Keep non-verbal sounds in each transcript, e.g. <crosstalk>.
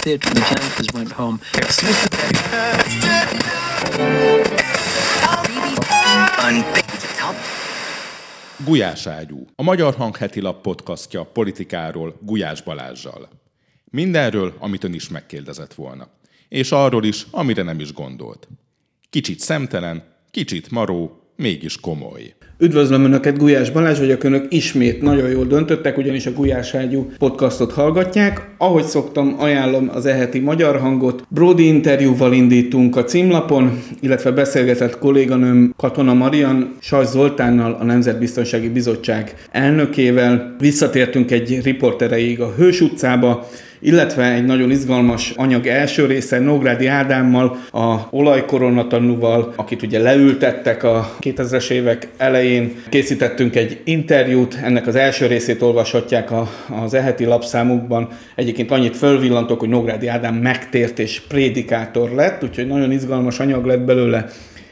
The janitors went home. Gulyás ágyú, a Magyar Hang heti lap podcastja politikáról Gulyás Balázsjal. Mindenről, amit ön is megkérdezett volna. És arról is, amire nem is gondolt. Kicsit szemtelen, kicsit maró, mégis komoly. Üdvözlöm Önöket, Gulyás Balázs vagyok, Önök ismét nagyon jól döntöttek, ugyanis a Gulyás Ágyú podcastot hallgatják. Ahogy szoktam, ajánlom az eheti magyar hangot. Brody interjúval indítunk a címlapon, illetve beszélgetett kolléganőm Katona Marian, Sajs Zoltánnal, a Nemzetbiztonsági Bizottság elnökével. Visszatértünk egy riportereig a Hős utcába, illetve egy nagyon izgalmas anyag első része Nógrádi Ádámmal, a olajkoronatanúval, akit ugye leültettek a 2000-es évek elején. Készítettünk egy interjút, ennek az első részét olvashatják a, az eheti lapszámukban. Egyébként annyit fölvillantok, hogy Nógrádi Ádám megtért és prédikátor lett, úgyhogy nagyon izgalmas anyag lett belőle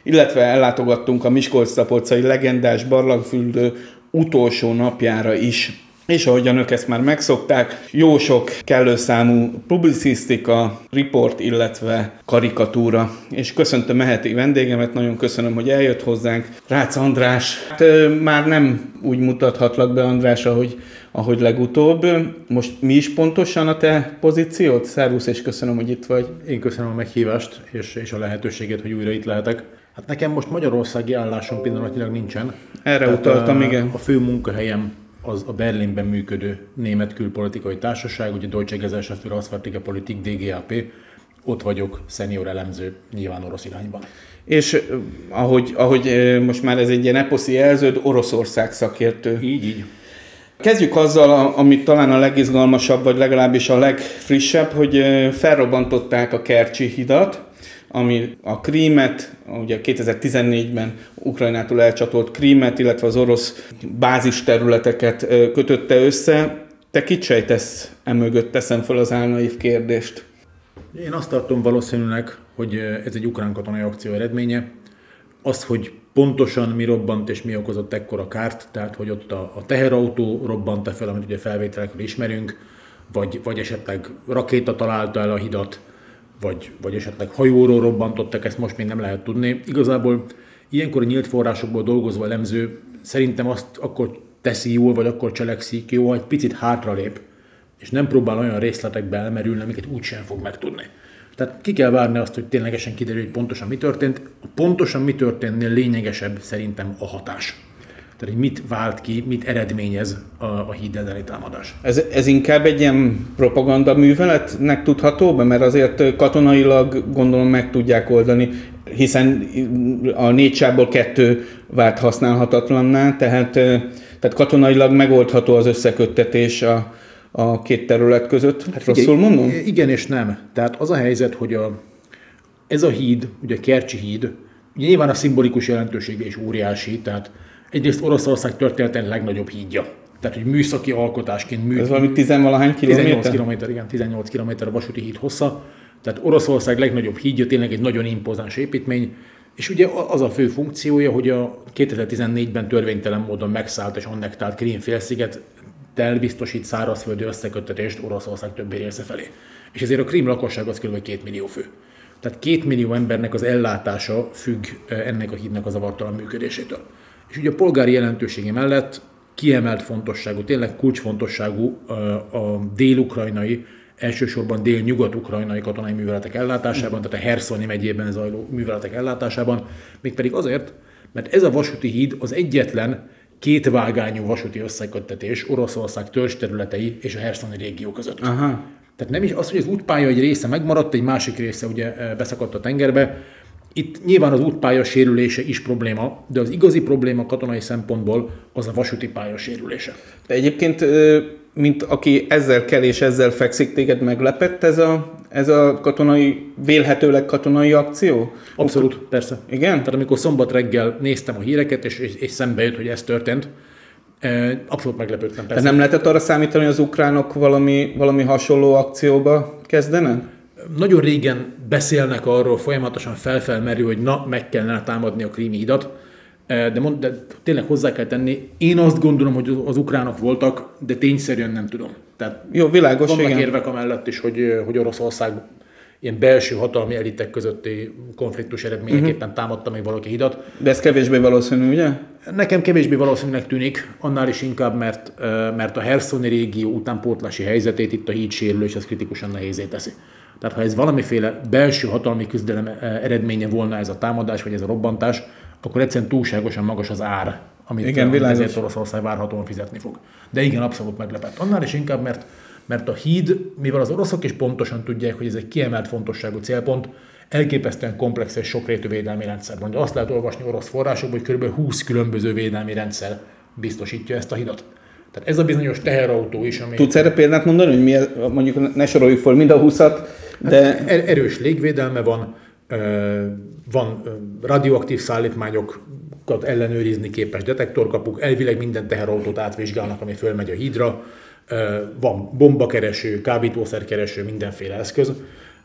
illetve ellátogattunk a miskolc legendás barlangfüldő utolsó napjára is és ahogyan ők ezt már megszokták, jó sok kellő számú publicisztika, riport, illetve karikatúra. És köszöntöm meheti vendégemet, nagyon köszönöm, hogy eljött hozzánk. Rácz András, hát, már nem úgy mutathatlak be András, ahogy, ahogy legutóbb. Most mi is pontosan a te pozíciót? Szervusz, és köszönöm, hogy itt vagy. Én köszönöm a meghívást, és, és a lehetőséget, hogy újra itt lehetek. Hát nekem most magyarországi állásom pillanatilag nincsen. Erre Tehát utaltam, a, igen. A fő munkahelyem az a Berlinben működő német külpolitikai társaság, ugye Deutsche Gesellschaft für Auswärtige Politik, DGAP, ott vagyok szenior elemző, nyilván orosz irányban. És ahogy, ahogy most már ez egy ilyen eposzi jelződ, Oroszország szakértő. Így, így. Kezdjük azzal, amit talán a legizgalmasabb, vagy legalábbis a legfrissebb, hogy felrobbantották a Kercsi hidat, ami a Krímet, ugye 2014-ben Ukrajnától elcsatolt Krímet, illetve az orosz bázis területeket kötötte össze. Te kit sejtesz emögött? Teszem fel az álnaív kérdést. Én azt tartom valószínűleg, hogy ez egy ukrán katonai akció eredménye. Az, hogy pontosan mi robbant és mi okozott ekkora kárt, tehát hogy ott a, a teherautó robbant fel, amit ugye felvételekről ismerünk, vagy, vagy esetleg rakéta találta el a hidat, vagy, vagy esetleg hajóról robbantottak, ezt most még nem lehet tudni. Igazából ilyenkor a nyílt forrásokból dolgozva elemző szerintem azt akkor teszi jól, vagy akkor cselekszik jó, hogy picit hátralép, és nem próbál olyan részletekbe elmerülni, amiket úgysem fog megtudni. Tehát ki kell várni azt, hogy ténylegesen kiderül, hogy pontosan mi történt. Pontosan mi történtnél lényegesebb szerintem a hatás. Tehát, hogy mit vált ki, mit eredményez a, a híd elleni támadás. Ez, ez inkább egy ilyen propaganda műveletnek tudható be, mert azért katonailag gondolom meg tudják oldani, hiszen a négy sából kettő vált használhatatlanná, tehát, tehát katonailag megoldható az összeköttetés a, a két terület között. Hát Rosszul igen, mondom? Igen és nem. Tehát az a helyzet, hogy a, ez a híd, ugye a Kercsi híd, ugye nyilván a szimbolikus jelentősége is óriási, tehát egyrészt Oroszország történetén legnagyobb hídja. Tehát, hogy műszaki alkotásként mű. Ez valami tizenvalahány kilométer? 18 kilométer, igen, 18 kilométer a vasúti híd hossza. Tehát Oroszország legnagyobb hídja, tényleg egy nagyon impozáns építmény. És ugye az a fő funkciója, hogy a 2014-ben törvénytelen módon megszállt és annektált Krím-félsziget tel biztosít szárazföldi összeköttetést Oroszország többi része felé. És ezért a Krím lakosság az kb. 2 millió fő. Tehát két millió embernek az ellátása függ eh, ennek a hídnak az zavartalan működésétől. És ugye a polgári jelentősége mellett kiemelt fontosságú, tényleg kulcsfontosságú a dél-ukrajnai, elsősorban dél-nyugat-ukrajnai katonai műveletek ellátásában, tehát a Herszoni megyében zajló műveletek ellátásában, mégpedig azért, mert ez a vasúti híd az egyetlen kétvágányú vasúti összeköttetés Oroszország törzs területei és a Herszoni régió között. Aha. Tehát nem is az, hogy az útpálya egy része megmaradt, egy másik része ugye beszakadt a tengerbe, itt nyilván az útpálya sérülése is probléma, de az igazi probléma katonai szempontból az a vasúti pálya sérülése. De egyébként, mint aki ezzel kell és ezzel fekszik, téged meglepett ez a, ez a katonai, vélhetőleg katonai akció? Abszolút, Uk- persze. Igen? Tehát amikor szombat reggel néztem a híreket, és, és, és szembe jött, hogy ez történt, abszolút meglepődtem. Persze. De nem lehetett arra számítani, hogy az ukránok valami, valami hasonló akcióba kezdenek? Nagyon régen beszélnek arról, folyamatosan felfelmerül, hogy na, meg kellene támadni a krími hidat. De, mond, de tényleg hozzá kell tenni, én azt gondolom, hogy az ukránok voltak, de tényszerűen nem tudom. Tehát Jó, világos, vannak igen. érvek amellett is, hogy, hogy Oroszország ilyen belső hatalmi elitek közötti konfliktus eredményeképpen uh-huh. támadta még valaki hidat. De ez kevésbé valószínű, ugye? Nekem kevésbé valószínűnek tűnik, annál is inkább, mert, mert a Herszoni régió utánpótlási helyzetét itt a híd sérülő, és ez kritikusan nehézé teszi. Tehát ha ez valamiféle belső hatalmi küzdelem eredménye volna ez a támadás, vagy ez a robbantás, akkor egyszerűen túlságosan magas az ár, amit, Igen, amit ezért Oroszország várhatóan fizetni fog. De igen, abszolút meglepett. Annál is inkább, mert, mert a híd, mivel az oroszok is pontosan tudják, hogy ez egy kiemelt fontosságú célpont, elképesztően komplex és sokrétű védelmi rendszer van. De azt lehet olvasni orosz forrásokból, hogy kb. 20 különböző védelmi rendszer biztosítja ezt a hidat. Tehát ez a bizonyos teherautó is, ami Tudsz erre példát mondani, hogy mi, mondjuk ne soroljuk fel mind a 20-at, de er- erős légvédelme van, van radioaktív szállítmányokat ellenőrizni képes detektorkapuk, elvileg minden teherautót átvizsgálnak, ami fölmegy a hídra, van bombakereső, kábítószerkereső, mindenféle eszköz,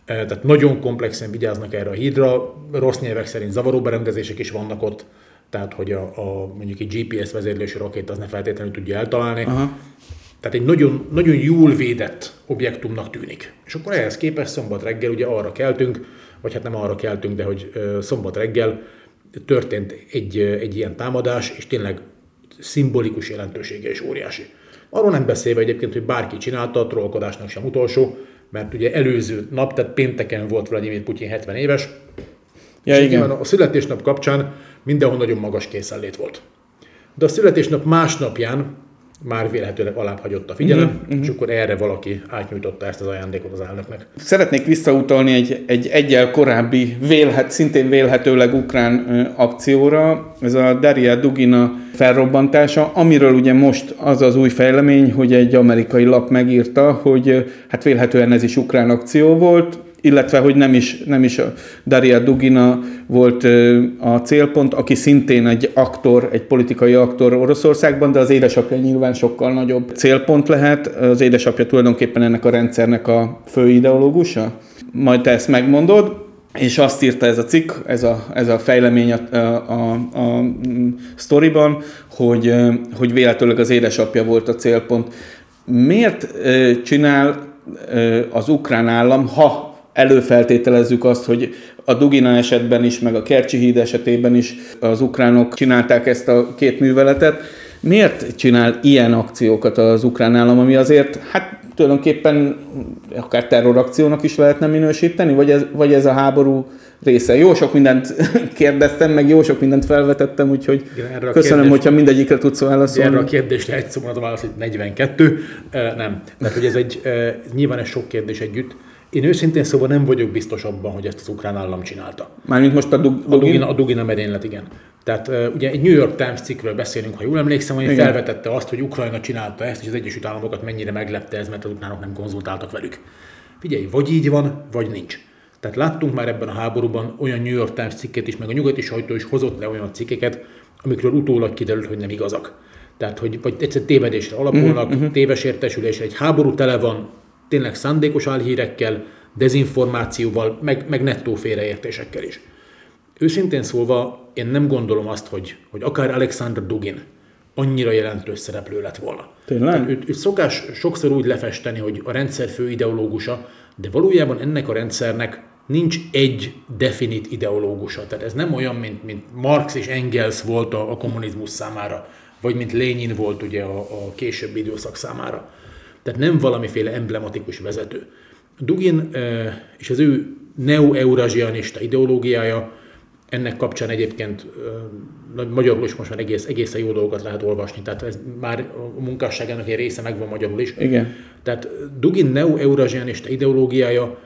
tehát nagyon komplexen vigyáznak erre a hídra, rossz nyelvek szerint zavaró berendezések is vannak ott, tehát hogy a, a mondjuk egy GPS vezérlésű rakét az ne feltétlenül tudja eltalálni. Aha. Tehát egy nagyon, nagyon jól védett objektumnak tűnik. És akkor ehhez képest szombat reggel ugye arra keltünk, vagy hát nem arra keltünk, de hogy szombat reggel történt egy, egy ilyen támadás, és tényleg szimbolikus jelentősége is óriási. Arról nem beszélve egyébként, hogy bárki csinálta, a trollkodásnak sem utolsó, mert ugye előző nap, tehát pénteken volt Vladimir Putyin 70 éves, ja, és igen. a születésnap kapcsán mindenhol nagyon magas készenlét volt. De a születésnap másnapján már vélhetőleg alább hagyott a figyelem, uh-huh, és akkor erre valaki átnyújtotta ezt az ajándékot az elnöknek. Szeretnék visszautalni egy, egy egyel korábbi, vélhet, szintén vélhetőleg ukrán ö, akcióra, ez a Daria Dugina felrobbantása, amiről ugye most az az új fejlemény, hogy egy amerikai lap megírta, hogy hát vélhetően ez is ukrán akció volt, illetve hogy nem is, nem is Daria Dugina volt a célpont, aki szintén egy aktor, egy politikai aktor Oroszországban, de az édesapja nyilván sokkal nagyobb célpont lehet. Az édesapja tulajdonképpen ennek a rendszernek a fő ideológusa. Majd te ezt megmondod, és azt írta ez a cikk, ez a, ez a fejlemény a, a, a, mm, sztoriban, hogy, hogy véletlenül az édesapja volt a célpont. Miért csinál az ukrán állam, ha előfeltételezzük azt, hogy a Dugina esetben is, meg a Kercsi híd esetében is az ukránok csinálták ezt a két műveletet. Miért csinál ilyen akciókat az ukrán állam, ami azért, hát tulajdonképpen akár terrorakciónak is lehetne minősíteni, vagy ez, vagy ez a háború része? Jó sok mindent <laughs> kérdeztem, meg jó sok mindent felvetettem, úgyhogy Igen, erre köszönöm, kérdés- hogyha mindegyikre tudsz Erre a válaszolni. kérdésre egy a válasz, hogy 42. Ö, Nem. Tehát, hogy ez egy, nyilván ez sok kérdés együtt. Én őszintén szóval nem vagyok biztos abban, hogy ezt az ukrán állam csinálta. Mármint most a, Dug- A Dugina, a Dugina merénylet, igen. Tehát uh, ugye egy New York Times cikkről beszélünk, ha jól emlékszem, hogy Igen. felvetette azt, hogy Ukrajna csinálta ezt, és az Egyesült Államokat mennyire meglepte ez, mert az ukránok nem konzultáltak velük. Figyelj, vagy így van, vagy nincs. Tehát láttunk már ebben a háborúban olyan New York Times cikket is, meg a nyugati sajtó is hozott le olyan cikkeket, amikről utólag kiderült, hogy nem igazak. Tehát, hogy vagy egyszer tévedésre alapulnak, uh-huh. téves értesülésre. Egy háború tele van tényleg szándékos álhírekkel, dezinformációval, meg, meg nettó félreértésekkel is. Őszintén szólva, én nem gondolom azt, hogy, hogy akár Alexander Dugin annyira jelentős szereplő lett volna. Tényleg? Tehát őt, őt szokás sokszor úgy lefesteni, hogy a rendszer fő ideológusa, de valójában ennek a rendszernek nincs egy definit ideológusa. Tehát ez nem olyan, mint, mint Marx és Engels volt a, a kommunizmus számára, vagy mint Lénin volt ugye a, a későbbi időszak számára. Tehát nem valamiféle emblematikus vezető. Dugin és az ő neo-eurazsianista ideológiája, ennek kapcsán egyébként magyarul is most már egész, egészen jó dolgokat lehet olvasni, tehát ez már a munkásságának egy része megvan magyarul is. Igen. Tehát Dugin neo-eurazsianista ideológiája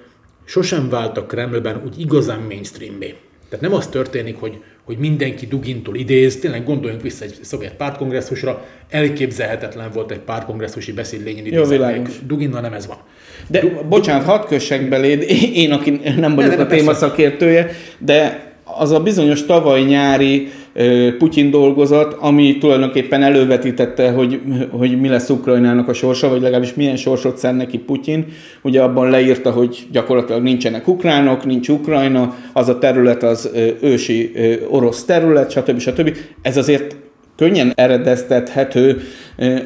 sosem vált a Kremlben úgy igazán mainstreambé. Tehát nem az történik, hogy, hogy mindenki Dugintól idéz, tényleg gondoljunk vissza egy szovjet pártkongresszusra, elképzelhetetlen volt egy pártkongresszusi beszéd Lénin idézetnek. világos. Duginnal nem ez van. De bocsánat, hadd kössek beléd, én, aki nem vagyok ne, a téma szakértője, de az a bizonyos tavaly nyári Putyin dolgozat, ami tulajdonképpen elővetítette, hogy, hogy mi lesz Ukrajnának a sorsa, vagy legalábbis milyen sorsot szen neki Putyin. Ugye abban leírta, hogy gyakorlatilag nincsenek ukránok, nincs Ukrajna, az a terület az ősi orosz terület, stb. stb. Ez azért könnyen eredeztethető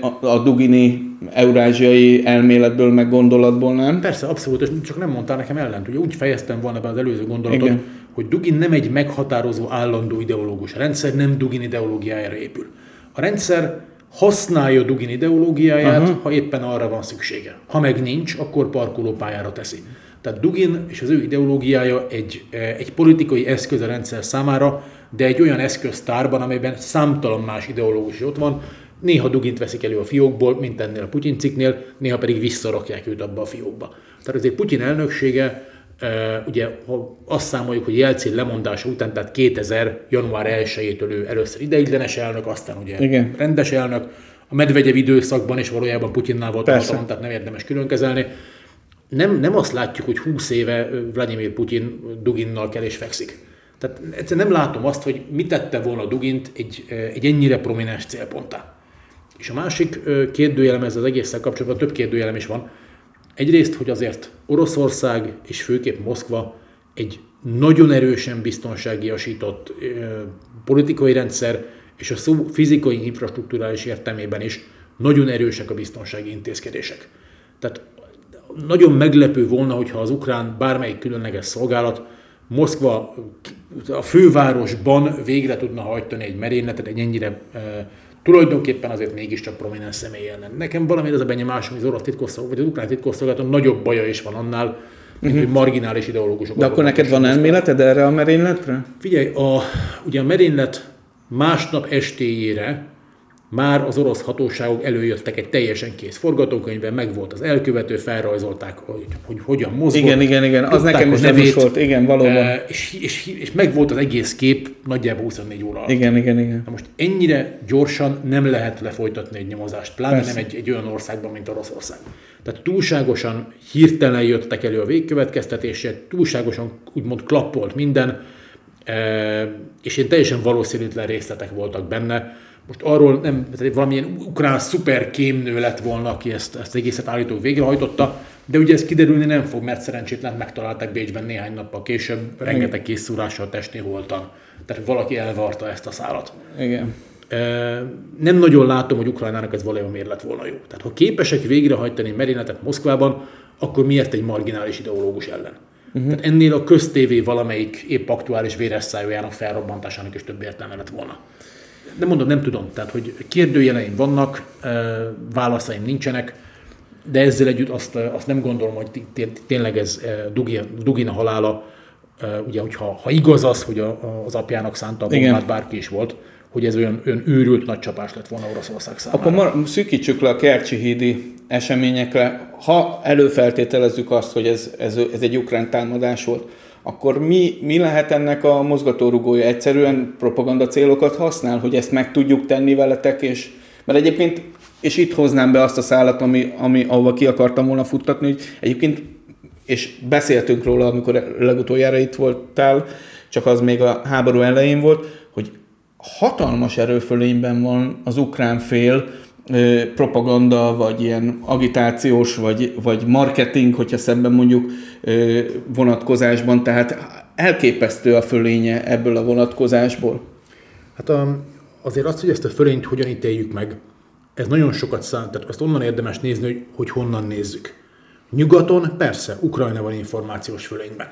a, a Dugini eurázsiai elméletből, meg gondolatból, nem? Persze, abszolút, és csak nem mondtál nekem ellent. Ugye úgy fejeztem volna be az előző gondolatot, Igen. Hogy Dugin nem egy meghatározó állandó ideológus. A rendszer nem Dugin ideológiájára épül. A rendszer használja Dugin ideológiáját, uh-huh. ha éppen arra van szüksége. Ha meg nincs, akkor parkolópályára teszi. Tehát Dugin és az ő ideológiája egy, egy politikai eszköz a rendszer számára, de egy olyan eszköztárban, amelyben számtalan más ideológus ott van, néha Dugint veszik elő a fiókból, mint ennél a Putyin cikknél, néha pedig visszarakják őt abba a fiókba. Tehát azért Putyin elnöksége, ugye ha azt számoljuk, hogy Jelcin lemondása után, tehát 2000. január 1-től ő először ideiglenes elnök, aztán ugye Igen. rendes elnök, a Medvegyev időszakban is valójában Putyinnál volt hatalom, tehát nem érdemes külön kezelni. Nem, nem azt látjuk, hogy 20 éve Vladimir Putyin Duginnal kell és fekszik tehát egyszerűen nem látom azt, hogy mit tette volna Dugint egy, egy ennyire prominens célponttá. És a másik kérdőjelem ez az egésszel kapcsolatban, több kérdőjelem is van. Egyrészt, hogy azért Oroszország és főképp Moszkva egy nagyon erősen biztonságiasított politikai rendszer, és a szó fizikai infrastruktúrális értelmében is nagyon erősek a biztonsági intézkedések. Tehát nagyon meglepő volna, hogyha az ukrán bármelyik különleges szolgálat Moszkva a fővárosban végre tudna hajtani egy merényletet, egy ennyire tulajdonképpen azért mégiscsak prominens személy ellen. Nekem valami az a benyomásom, hogy az orosz titkosszolgálat, vagy az ukrán titkosszolgálat nagyobb baja is van annál, mint uh-huh. marginális ideológusok. De akkor neked van elméleted erre a merényletre? Figyelj, a, ugye a merénylet másnap estéjére már az orosz hatóságok előjöttek egy teljesen kész forgatókönyvben, meg volt az elkövető, felrajzolták, hogy, hogy hogyan mozgott. Igen, igen, igen, az nekem is nevét, volt, igen, valóban. Eh, és, és, és meg volt az egész kép nagyjából 24 óra alatt. Igen, igen, igen. Na most ennyire gyorsan nem lehet lefolytatni egy nyomozást, pláne Persze. nem egy, egy olyan országban, mint Oroszország. Tehát túlságosan hirtelen jöttek elő a végkövetkeztetések, túlságosan úgymond klappolt minden, eh, és én teljesen valószínűtlen részletek voltak benne, most arról nem, valamilyen ukrán szuper kémnő lett volna, aki ezt, ezt egészet állítólag végrehajtotta, de ugye ez kiderülni nem fog, mert szerencsétlen megtalálták Bécsben néhány nappal később, rengeteg készszúrással testné voltam. Tehát valaki elvarta ezt a szállat. Igen. Nem nagyon látom, hogy Ukrajnának ez valójában miért lett volna jó. Tehát ha képesek végrehajtani merényletet Moszkvában, akkor miért egy marginális ideológus ellen? Uh-huh. Tehát ennél a köztévé valamelyik épp aktuális véres szájójának felrobbantásának is több értelme lett volna de mondom, nem tudom. Tehát, hogy kérdőjeleim vannak, válaszaim nincsenek, de ezzel együtt azt, azt nem gondolom, hogy tényleg ez Dugin, a halála, ugye, hogyha ha igaz az, hogy a, az apjának szánta a bombát, bárki is volt, hogy ez olyan, olyan őrült nagy csapás lett volna Oroszország számára. Akkor mar- szűkítsük le a Kercsi hídi eseményekre. Ha előfeltételezzük azt, hogy ez, ez, ez egy ukrán támadás volt, akkor mi, mi lehet ennek a mozgatórugója? Egyszerűen propaganda célokat használ, hogy ezt meg tudjuk tenni veletek, és mert egyébként, és itt hoznám be azt a szállat, ami, ami, ahova ki akartam volna futtatni, hogy egyébként, és beszéltünk róla, amikor legutoljára itt voltál, csak az még a háború elején volt, hogy hatalmas erőfölényben van az ukrán fél, propaganda, vagy ilyen agitációs, vagy, vagy marketing, hogyha szemben mondjuk vonatkozásban, tehát elképesztő a fölénye ebből a vonatkozásból. Hát a, azért azt, hogy ezt a fölényt hogyan ítéljük meg, ez nagyon sokat számít, tehát azt onnan érdemes nézni, hogy, hogy honnan nézzük. Nyugaton persze, Ukrajna van információs fölényben.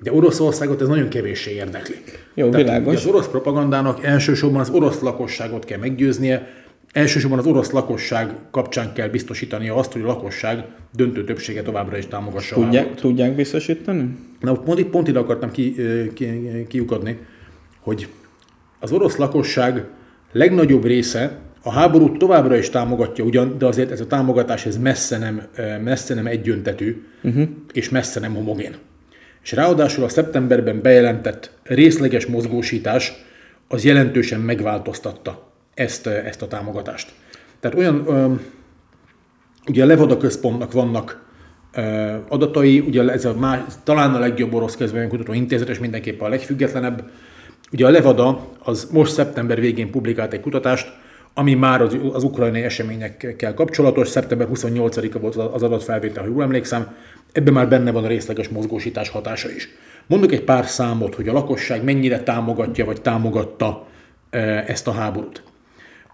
De Oroszországot ez nagyon kevéssé érdekli. Jó, Tehát világos. Az orosz propagandának elsősorban az orosz lakosságot kell meggyőznie, Elsősorban az orosz lakosság kapcsán kell biztosítania azt, hogy a lakosság döntő többsége továbbra is támogassa tudják, a Tudják biztosítani? Na, pont, pont ide akartam ki, ki, kiukadni, hogy az orosz lakosság legnagyobb része a háborút továbbra is támogatja ugyan, de azért ez a támogatás ez messze nem, messze nem egyöntetű, uh-huh. és messze nem homogén. És ráadásul a szeptemberben bejelentett részleges mozgósítás az jelentősen megváltoztatta ezt, ezt a támogatást. Tehát olyan, ugye a Levada központnak vannak adatai, ugye ez a más, talán a legjobb orosz kutató intézet, és mindenképpen a legfüggetlenebb, Ugye a Levada az most szeptember végén publikált egy kutatást, ami már az, az ukrajnai eseményekkel kapcsolatos. Szeptember 28-a volt az adatfelvétel, ha jól emlékszem. Ebben már benne van a részleges mozgósítás hatása is. Mondok egy pár számot, hogy a lakosság mennyire támogatja vagy támogatta ezt a háborút.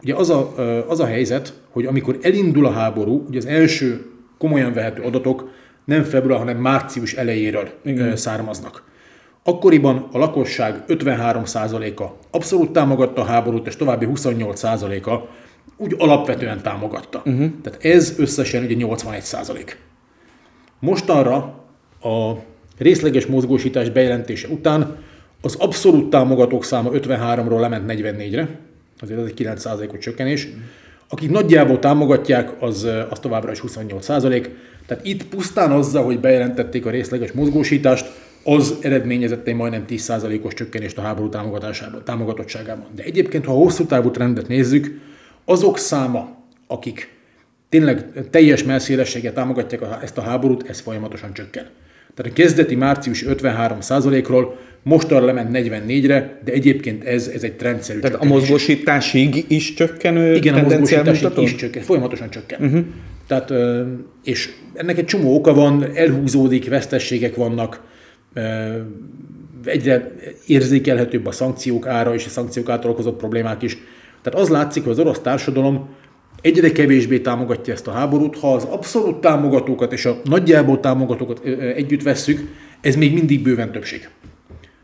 Ugye az a, az a helyzet, hogy amikor elindul a háború, ugye az első komolyan vehető adatok nem február, hanem március elejéről Igen. származnak. Akkoriban a lakosság 53%-a abszolút támogatta a háborút, és további 28%-a úgy alapvetően támogatta. Uh-huh. Tehát ez összesen ugye 81%. Mostanra a részleges mozgósítás bejelentése után az abszolút támogatók száma 53-ról lement 44-re, azért ez egy 9%-os csökkenés. Akik nagyjából támogatják, az, az továbbra is 28%. Tehát itt pusztán azzal, hogy bejelentették a részleges mozgósítást, az eredményezett egy majdnem 10%-os csökkenést a háború támogatásában, támogatottságában. De egyébként, ha a hosszú távú trendet nézzük, azok száma, akik tényleg teljes melszélességgel támogatják ezt a háborút, ez folyamatosan csökken. Tehát a kezdeti március 53%-ról most arra lement 44-re, de egyébként ez, ez egy trendszerű Tehát csökkenés. a mozgósításig is csökkenő Igen, a mozgósításig mutató? is csökken, folyamatosan csökken. Uh-huh. Tehát, és ennek egy csomó oka van, elhúzódik, vesztességek vannak, egyre érzékelhetőbb a szankciók ára és a szankciók által okozott problémák is. Tehát az látszik, hogy az orosz társadalom egyre kevésbé támogatja ezt a háborút. Ha az abszolút támogatókat és a nagyjából támogatókat együtt vesszük, ez még mindig bőven többség.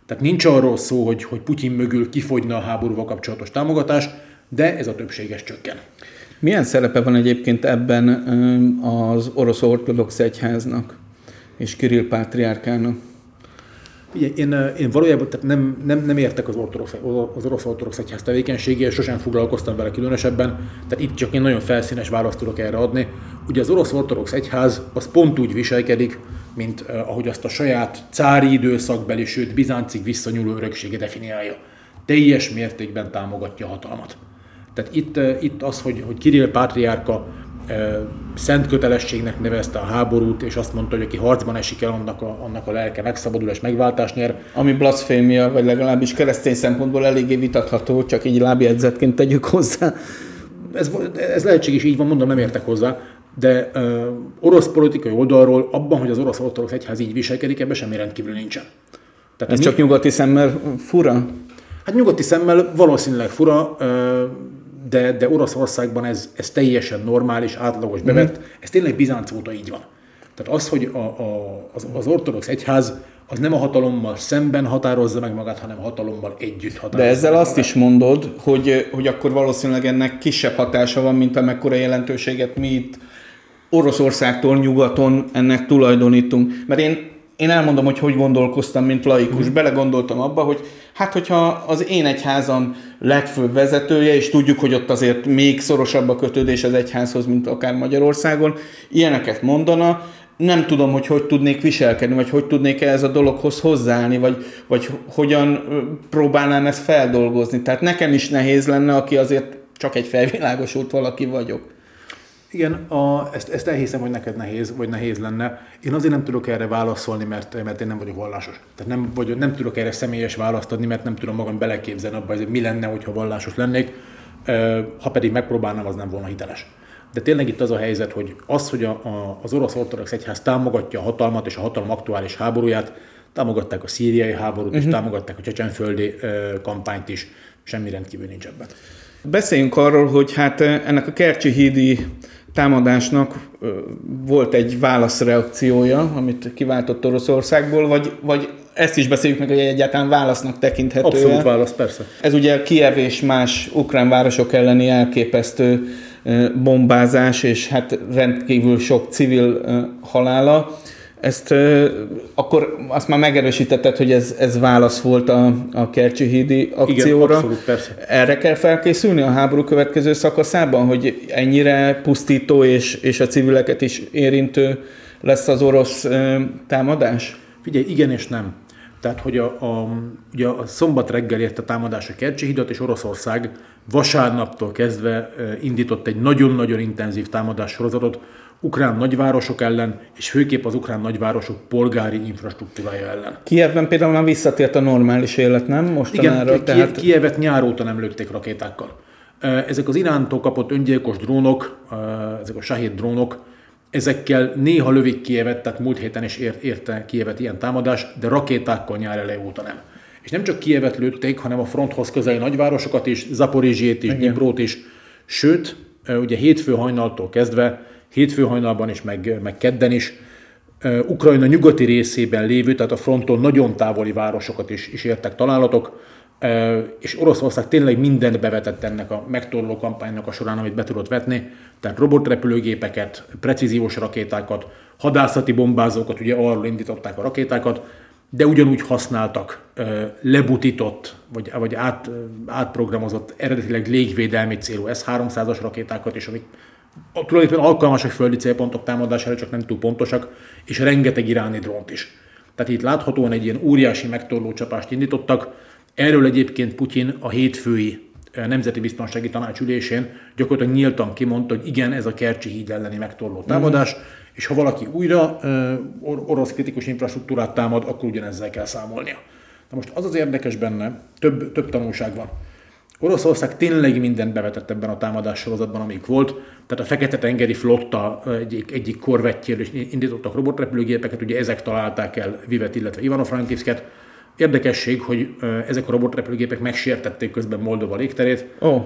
Tehát nincs arról szó, hogy, hogy Putyin mögül kifogyna a háborúval kapcsolatos támogatás, de ez a többséges csökken. Milyen szerepe van egyébként ebben az orosz ortodox egyháznak és Kirill pátriárkának? Ugye, én, én valójában tehát nem, nem, nem értek az, ortodox, az orosz ortodox egyház tevékenységéhez, sosem foglalkoztam vele különösebben, tehát itt csak én nagyon felszínes választ tudok erre adni. Ugye az orosz ortodox egyház az pont úgy viselkedik, mint uh, ahogy azt a saját cári időszakbeli, sőt bizáncig visszanyúló öröksége definiálja. Teljes mértékben támogatja a hatalmat. Tehát itt, uh, itt az, hogy, hogy Kirill pátriárka szent kötelességnek nevezte a háborút, és azt mondta, hogy aki harcban esik el, annak a, annak a lelke megszabadul és megváltás nyer. Ami blasfémia, vagy legalábbis keresztény szempontból eléggé vitatható, csak így lábjegyzetként tegyük hozzá. Ez, ez lehetséges, így van, mondom, nem értek hozzá, de uh, orosz politikai oldalról abban, hogy az orosz ortodox egyház így viselkedik, ebben semmi rendkívül nincsen. Tehát ez mi... csak nyugati szemmel fura? Hát nyugati szemmel valószínűleg fura, uh, de, de Oroszországban ez, ez teljesen normális, átlagos bevett, mm. ez tényleg Bizánc óta így van. Tehát az, hogy a, a, az, az ortodox egyház az nem a hatalommal szemben határozza meg magát, hanem a hatalommal együtt határozza De ezzel azt magát. is mondod, hogy, hogy akkor valószínűleg ennek kisebb hatása van, mint amekkora jelentőséget mi itt Oroszországtól nyugaton ennek tulajdonítunk. Mert én én elmondom, hogy hogy gondolkoztam, mint laikus. Belegondoltam abba, hogy hát hogyha az én egyházam legfőbb vezetője, és tudjuk, hogy ott azért még szorosabb a kötődés az egyházhoz, mint akár Magyarországon, ilyeneket mondana, nem tudom, hogy hogy tudnék viselkedni, vagy hogy tudnék ehhez a dologhoz hozzáállni, vagy, vagy hogyan próbálnám ezt feldolgozni. Tehát nekem is nehéz lenne, aki azért csak egy felvilágosult valaki vagyok. Igen, a, ezt, ezt elhiszem, hogy neked nehéz, vagy nehéz lenne. Én azért nem tudok erre válaszolni, mert, mert én nem vagyok vallásos. Tehát nem, vagy nem tudok erre személyes választ adni, mert nem tudom magam beleképzelni abba, hogy mi lenne, hogyha vallásos lennék. Ha pedig megpróbálnám, az nem volna hiteles. De tényleg itt az a helyzet, hogy az, hogy a, a, az orosz ortodox egyház támogatja a hatalmat és a hatalom aktuális háborúját, támogatták a szíriai háborút, uh-huh. és mhm. támogatták a csecsenföldi kampányt is, semmi rendkívül nincs ebben. Beszéljünk arról, hogy hát ennek a Kercsi hídi támadásnak volt egy válaszreakciója, amit kiváltott Oroszországból, vagy, vagy ezt is beszéljük meg, hogy egyáltalán válasznak tekinthető. Abszolút válasz, persze. Ez ugye Kiev és más ukrán városok elleni elképesztő bombázás, és hát rendkívül sok civil halála. Ezt akkor azt már megerősítetted, hogy ez, ez válasz volt a, a Kercsi hídi akcióra. Igen, abszolút, persze. Erre kell felkészülni a háború következő szakaszában, hogy ennyire pusztító és, és a civileket is érintő lesz az orosz támadás? Figyelj, igen és nem. Tehát, hogy a, a, ugye a szombat reggel ért a támadás a Kercsi hidat, és Oroszország vasárnaptól kezdve indított egy nagyon-nagyon intenzív támadás sorozatot ukrán nagyvárosok ellen, és főképp az ukrán nagyvárosok polgári infrastruktúrája ellen. Kievben például már visszatért a normális élet, nem? Mostanára, Igen, tehát... Kievet nyár óta nem lőtték rakétákkal. Ezek az Irántól kapott öngyilkos drónok, ezek a Shahid drónok, ezekkel néha lövik Kievet, tehát múlt héten is ért, érte Kievet ilyen támadás, de rakétákkal nyár elej óta nem. És nem csak Kievet lőtték, hanem a fronthoz közeli nagyvárosokat is, Zaporizsét is, Dniprót is, sőt, ugye hétfő hajnaltól kezdve, hétfő hajnalban is, meg, meg kedden is, Ukrajna nyugati részében lévő, tehát a fronton nagyon távoli városokat is, is értek találatok, és Oroszország tényleg mindent bevetett ennek a megtorló kampánynak a során, amit be tudott vetni, tehát robotrepülőgépeket, precíziós rakétákat, hadászati bombázókat, ugye arról indították a rakétákat, de ugyanúgy használtak lebutított, vagy, vagy át, átprogramozott, eredetileg légvédelmi célú S-300-as rakétákat, és amik tulajdonképpen alkalmasak földi célpontok támadására, csak nem túl pontosak, és rengeteg iráni drónt is. Tehát itt láthatóan egy ilyen óriási megtorló csapást indítottak, Erről egyébként Putyin a hétfői eh, Nemzeti Biztonsági Tanács ülésén gyakorlatilag nyíltan kimondta, hogy igen, ez a Kercsi híd elleni megtorló támadás, mm. és ha valaki újra uh, orosz kritikus infrastruktúrát támad, akkor ugyanezzel kell számolnia. Na most az az érdekes benne, több, több tanulság van. Oroszország tényleg mindent bevetett ebben a támadás sorozatban, amik volt. Tehát a Fekete-tengeri flotta egyik, egyik korvettjéről is indítottak robotrepülőgépeket, ugye ezek találták el Vivet, illetve Ivano-Frankivsket Érdekesség, hogy ezek a robotrepülőgépek megsértették közben Moldova légterét. Oh.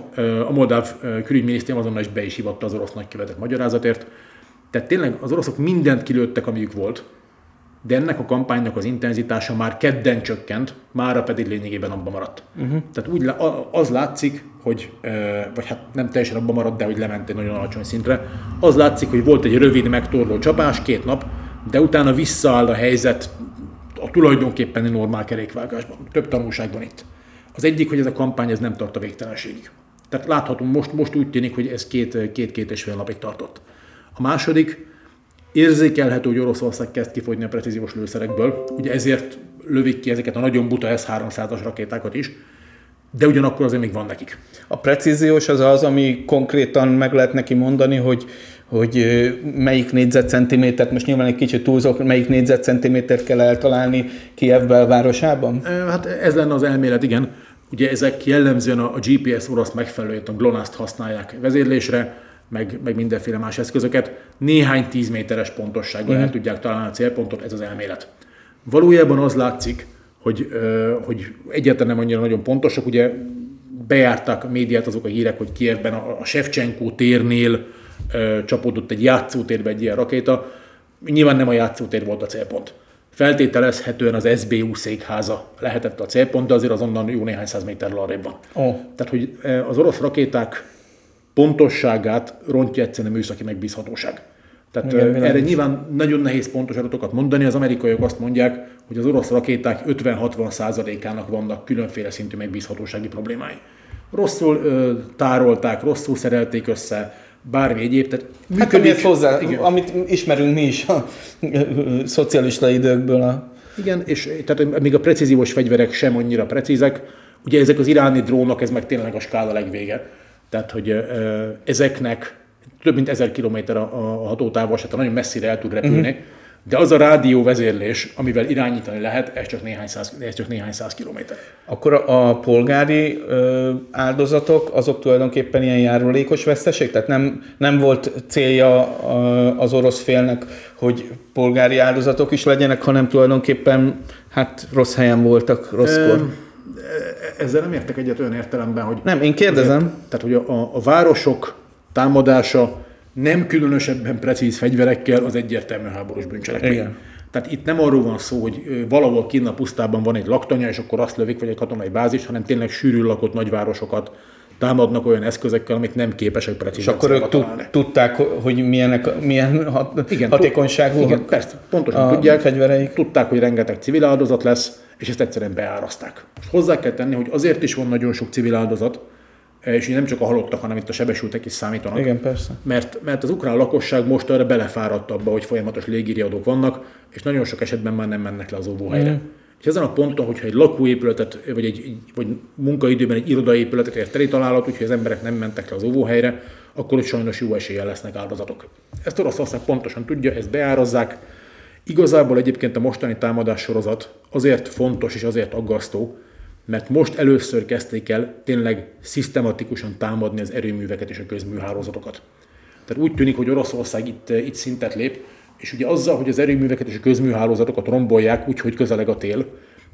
A moldáv külügyminisztérium azonnal is be is hívatta az orosz nagykövetet magyarázatért. Tehát tényleg az oroszok mindent kilőttek, amiük volt, de ennek a kampánynak az intenzitása már kedden csökkent, mára pedig lényegében abban maradt. Uh-huh. Tehát úgy az látszik, hogy, vagy hát nem teljesen abban maradt, de hogy lement egy nagyon alacsony szintre, az látszik, hogy volt egy rövid megtorló csapás, két nap, de utána visszaáll a helyzet a tulajdonképpen egy normál kerékvágásban. Több tanulság van itt. Az egyik, hogy ez a kampány ez nem tart a végtelenségig. Tehát láthatom, most, most úgy tűnik, hogy ez két, két, két és fél napig tartott. A második, érzékelhető, hogy Oroszország kezd kifogyni a precíziós lőszerekből, ugye ezért lövik ki ezeket a nagyon buta S-300-as rakétákat is, de ugyanakkor azért még van nekik. A precíziós az az, ami konkrétan meg lehet neki mondani, hogy hogy melyik négyzetcentimétert, most nyilván egy kicsit túlzok, melyik négyzetcentimétert kell eltalálni Kiev belvárosában? Hát ez lenne az elmélet, igen. Ugye ezek jellemzően a GPS orosz megfelelőt, a GLONASS-t használják vezérlésre, meg, meg mindenféle más eszközöket. Néhány tíz méteres pontossággal el tudják találni a célpontot, ez az elmélet. Valójában az látszik, hogy, hogy egyáltalán nem annyira nagyon pontosak. Ugye bejártak a médiát azok a hírek, hogy Kievben a, Shevchenko térnél csapódott egy játszótérbe egy ilyen rakéta. Nyilván nem a játszótér volt a célpont. Feltételezhetően az SBU székháza lehetett a célpont, de azért azonnan jó néhány száz méterrel arrébb van. Oh. Tehát, hogy az orosz rakéták pontosságát rontja egyszerűen a műszaki megbízhatóság. Tehát Igen, erre nyilván nagyon nehéz pontos adatokat mondani. Az amerikaiak azt mondják, hogy az orosz rakéták 50-60 százalékának vannak különféle szintű megbízhatósági problémái. Rosszul ö, tárolták, rosszul szerelték össze, bármi egyéb. Tehát hát amit, hozzá, igen. amit ismerünk mi is a szocialista időkből. A... Igen, és tehát még a precíziós fegyverek sem annyira precízek. Ugye ezek az iráni drónok, ez meg tényleg a skála legvége. Tehát, hogy ezeknek több mint ezer kilométer a, a hatótávolság, nagyon messzire el tud repülni. Uh-huh de az a rádió vezérlés, amivel irányítani lehet, ez csak néhány száz, ez csak néhány száz kilométer. Akkor a polgári ö, áldozatok, azok tulajdonképpen ilyen járulékos veszteség? Tehát nem, nem volt célja az orosz félnek, hogy polgári áldozatok is legyenek, hanem tulajdonképpen hát rossz helyen voltak, rosszkor. Ezzel nem értek egyet olyan értelemben, hogy... Nem, én kérdezem. Ugye, tehát, hogy a, a városok támadása nem különösebben precíz fegyverekkel az egyértelmű háborús bűncselekmény. Igen. Tehát itt nem arról van szó, hogy valahol kinn a pusztában van egy laktanya, és akkor azt lövik, vagy egy katonai bázis, hanem tényleg sűrű lakott nagyvárosokat támadnak olyan eszközökkel, amik nem képesek precízen És akkor ők tudták, hogy milyenek, milyen hat, igen, hatékonyságú igen, persze, pontosan a tudják, fegyvereik. tudták, hogy rengeteg civil áldozat lesz, és ezt egyszerűen beáraszták. Hozzá kell tenni, hogy azért is van nagyon sok civil áldozat, és nem csak a halottak, hanem itt a sebesültek is számítanak. Igen, persze. Mert, mert az ukrán lakosság most arra belefáradt abba, hogy folyamatos légiriadók vannak, és nagyon sok esetben már nem mennek le az óvóhelyre. Mm. És ezen a ponton, hogyha egy lakóépületet, vagy egy vagy munkaidőben egy irodaépületet ért teli találat, úgyhogy az emberek nem mentek le az óvóhelyre, akkor ott sajnos jó eséllyel lesznek áldozatok. Ezt Oroszország pontosan tudja, ezt beárazzák. Igazából egyébként a mostani támadás sorozat azért fontos és azért aggasztó, mert most először kezdték el tényleg szisztematikusan támadni az erőműveket és a közműhálózatokat. Tehát úgy tűnik, hogy Oroszország itt, itt szintet lép, és ugye azzal, hogy az erőműveket és a közműhálózatokat rombolják úgy, hogy közeleg a tél,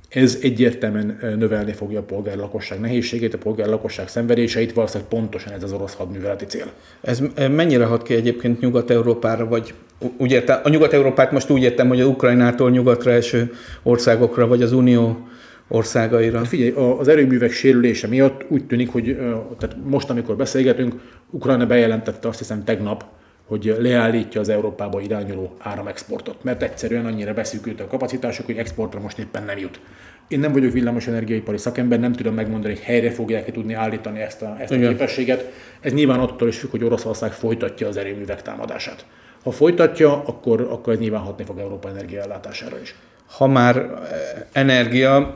ez egyértelműen növelni fogja a polgárlakosság nehézségét, a polgárlakosság szenvedéseit, valószínűleg pontosan ez az orosz hadműveleti cél. Ez mennyire hat ki egyébként Nyugat-Európára, vagy úgy értem, a Nyugat-Európát most úgy értem, hogy a Ukrajnától nyugatra eső országokra, vagy az Unió országaira? Hát figyelj, az erőművek sérülése miatt úgy tűnik, hogy tehát most, amikor beszélgetünk, Ukrajna bejelentette azt hiszem tegnap, hogy leállítja az Európába irányuló áramexportot, mert egyszerűen annyira beszűkült a kapacitások, hogy exportra most éppen nem jut. Én nem vagyok villamos energiaipari szakember, nem tudom megmondani, hogy helyre fogják-e tudni állítani ezt a, ezt a képességet. Ez nyilván attól is függ, hogy Oroszország folytatja az erőművek támadását. Ha folytatja, akkor, akkor ez nyilván hatni fog Európa energiaellátására is. Ha már energia,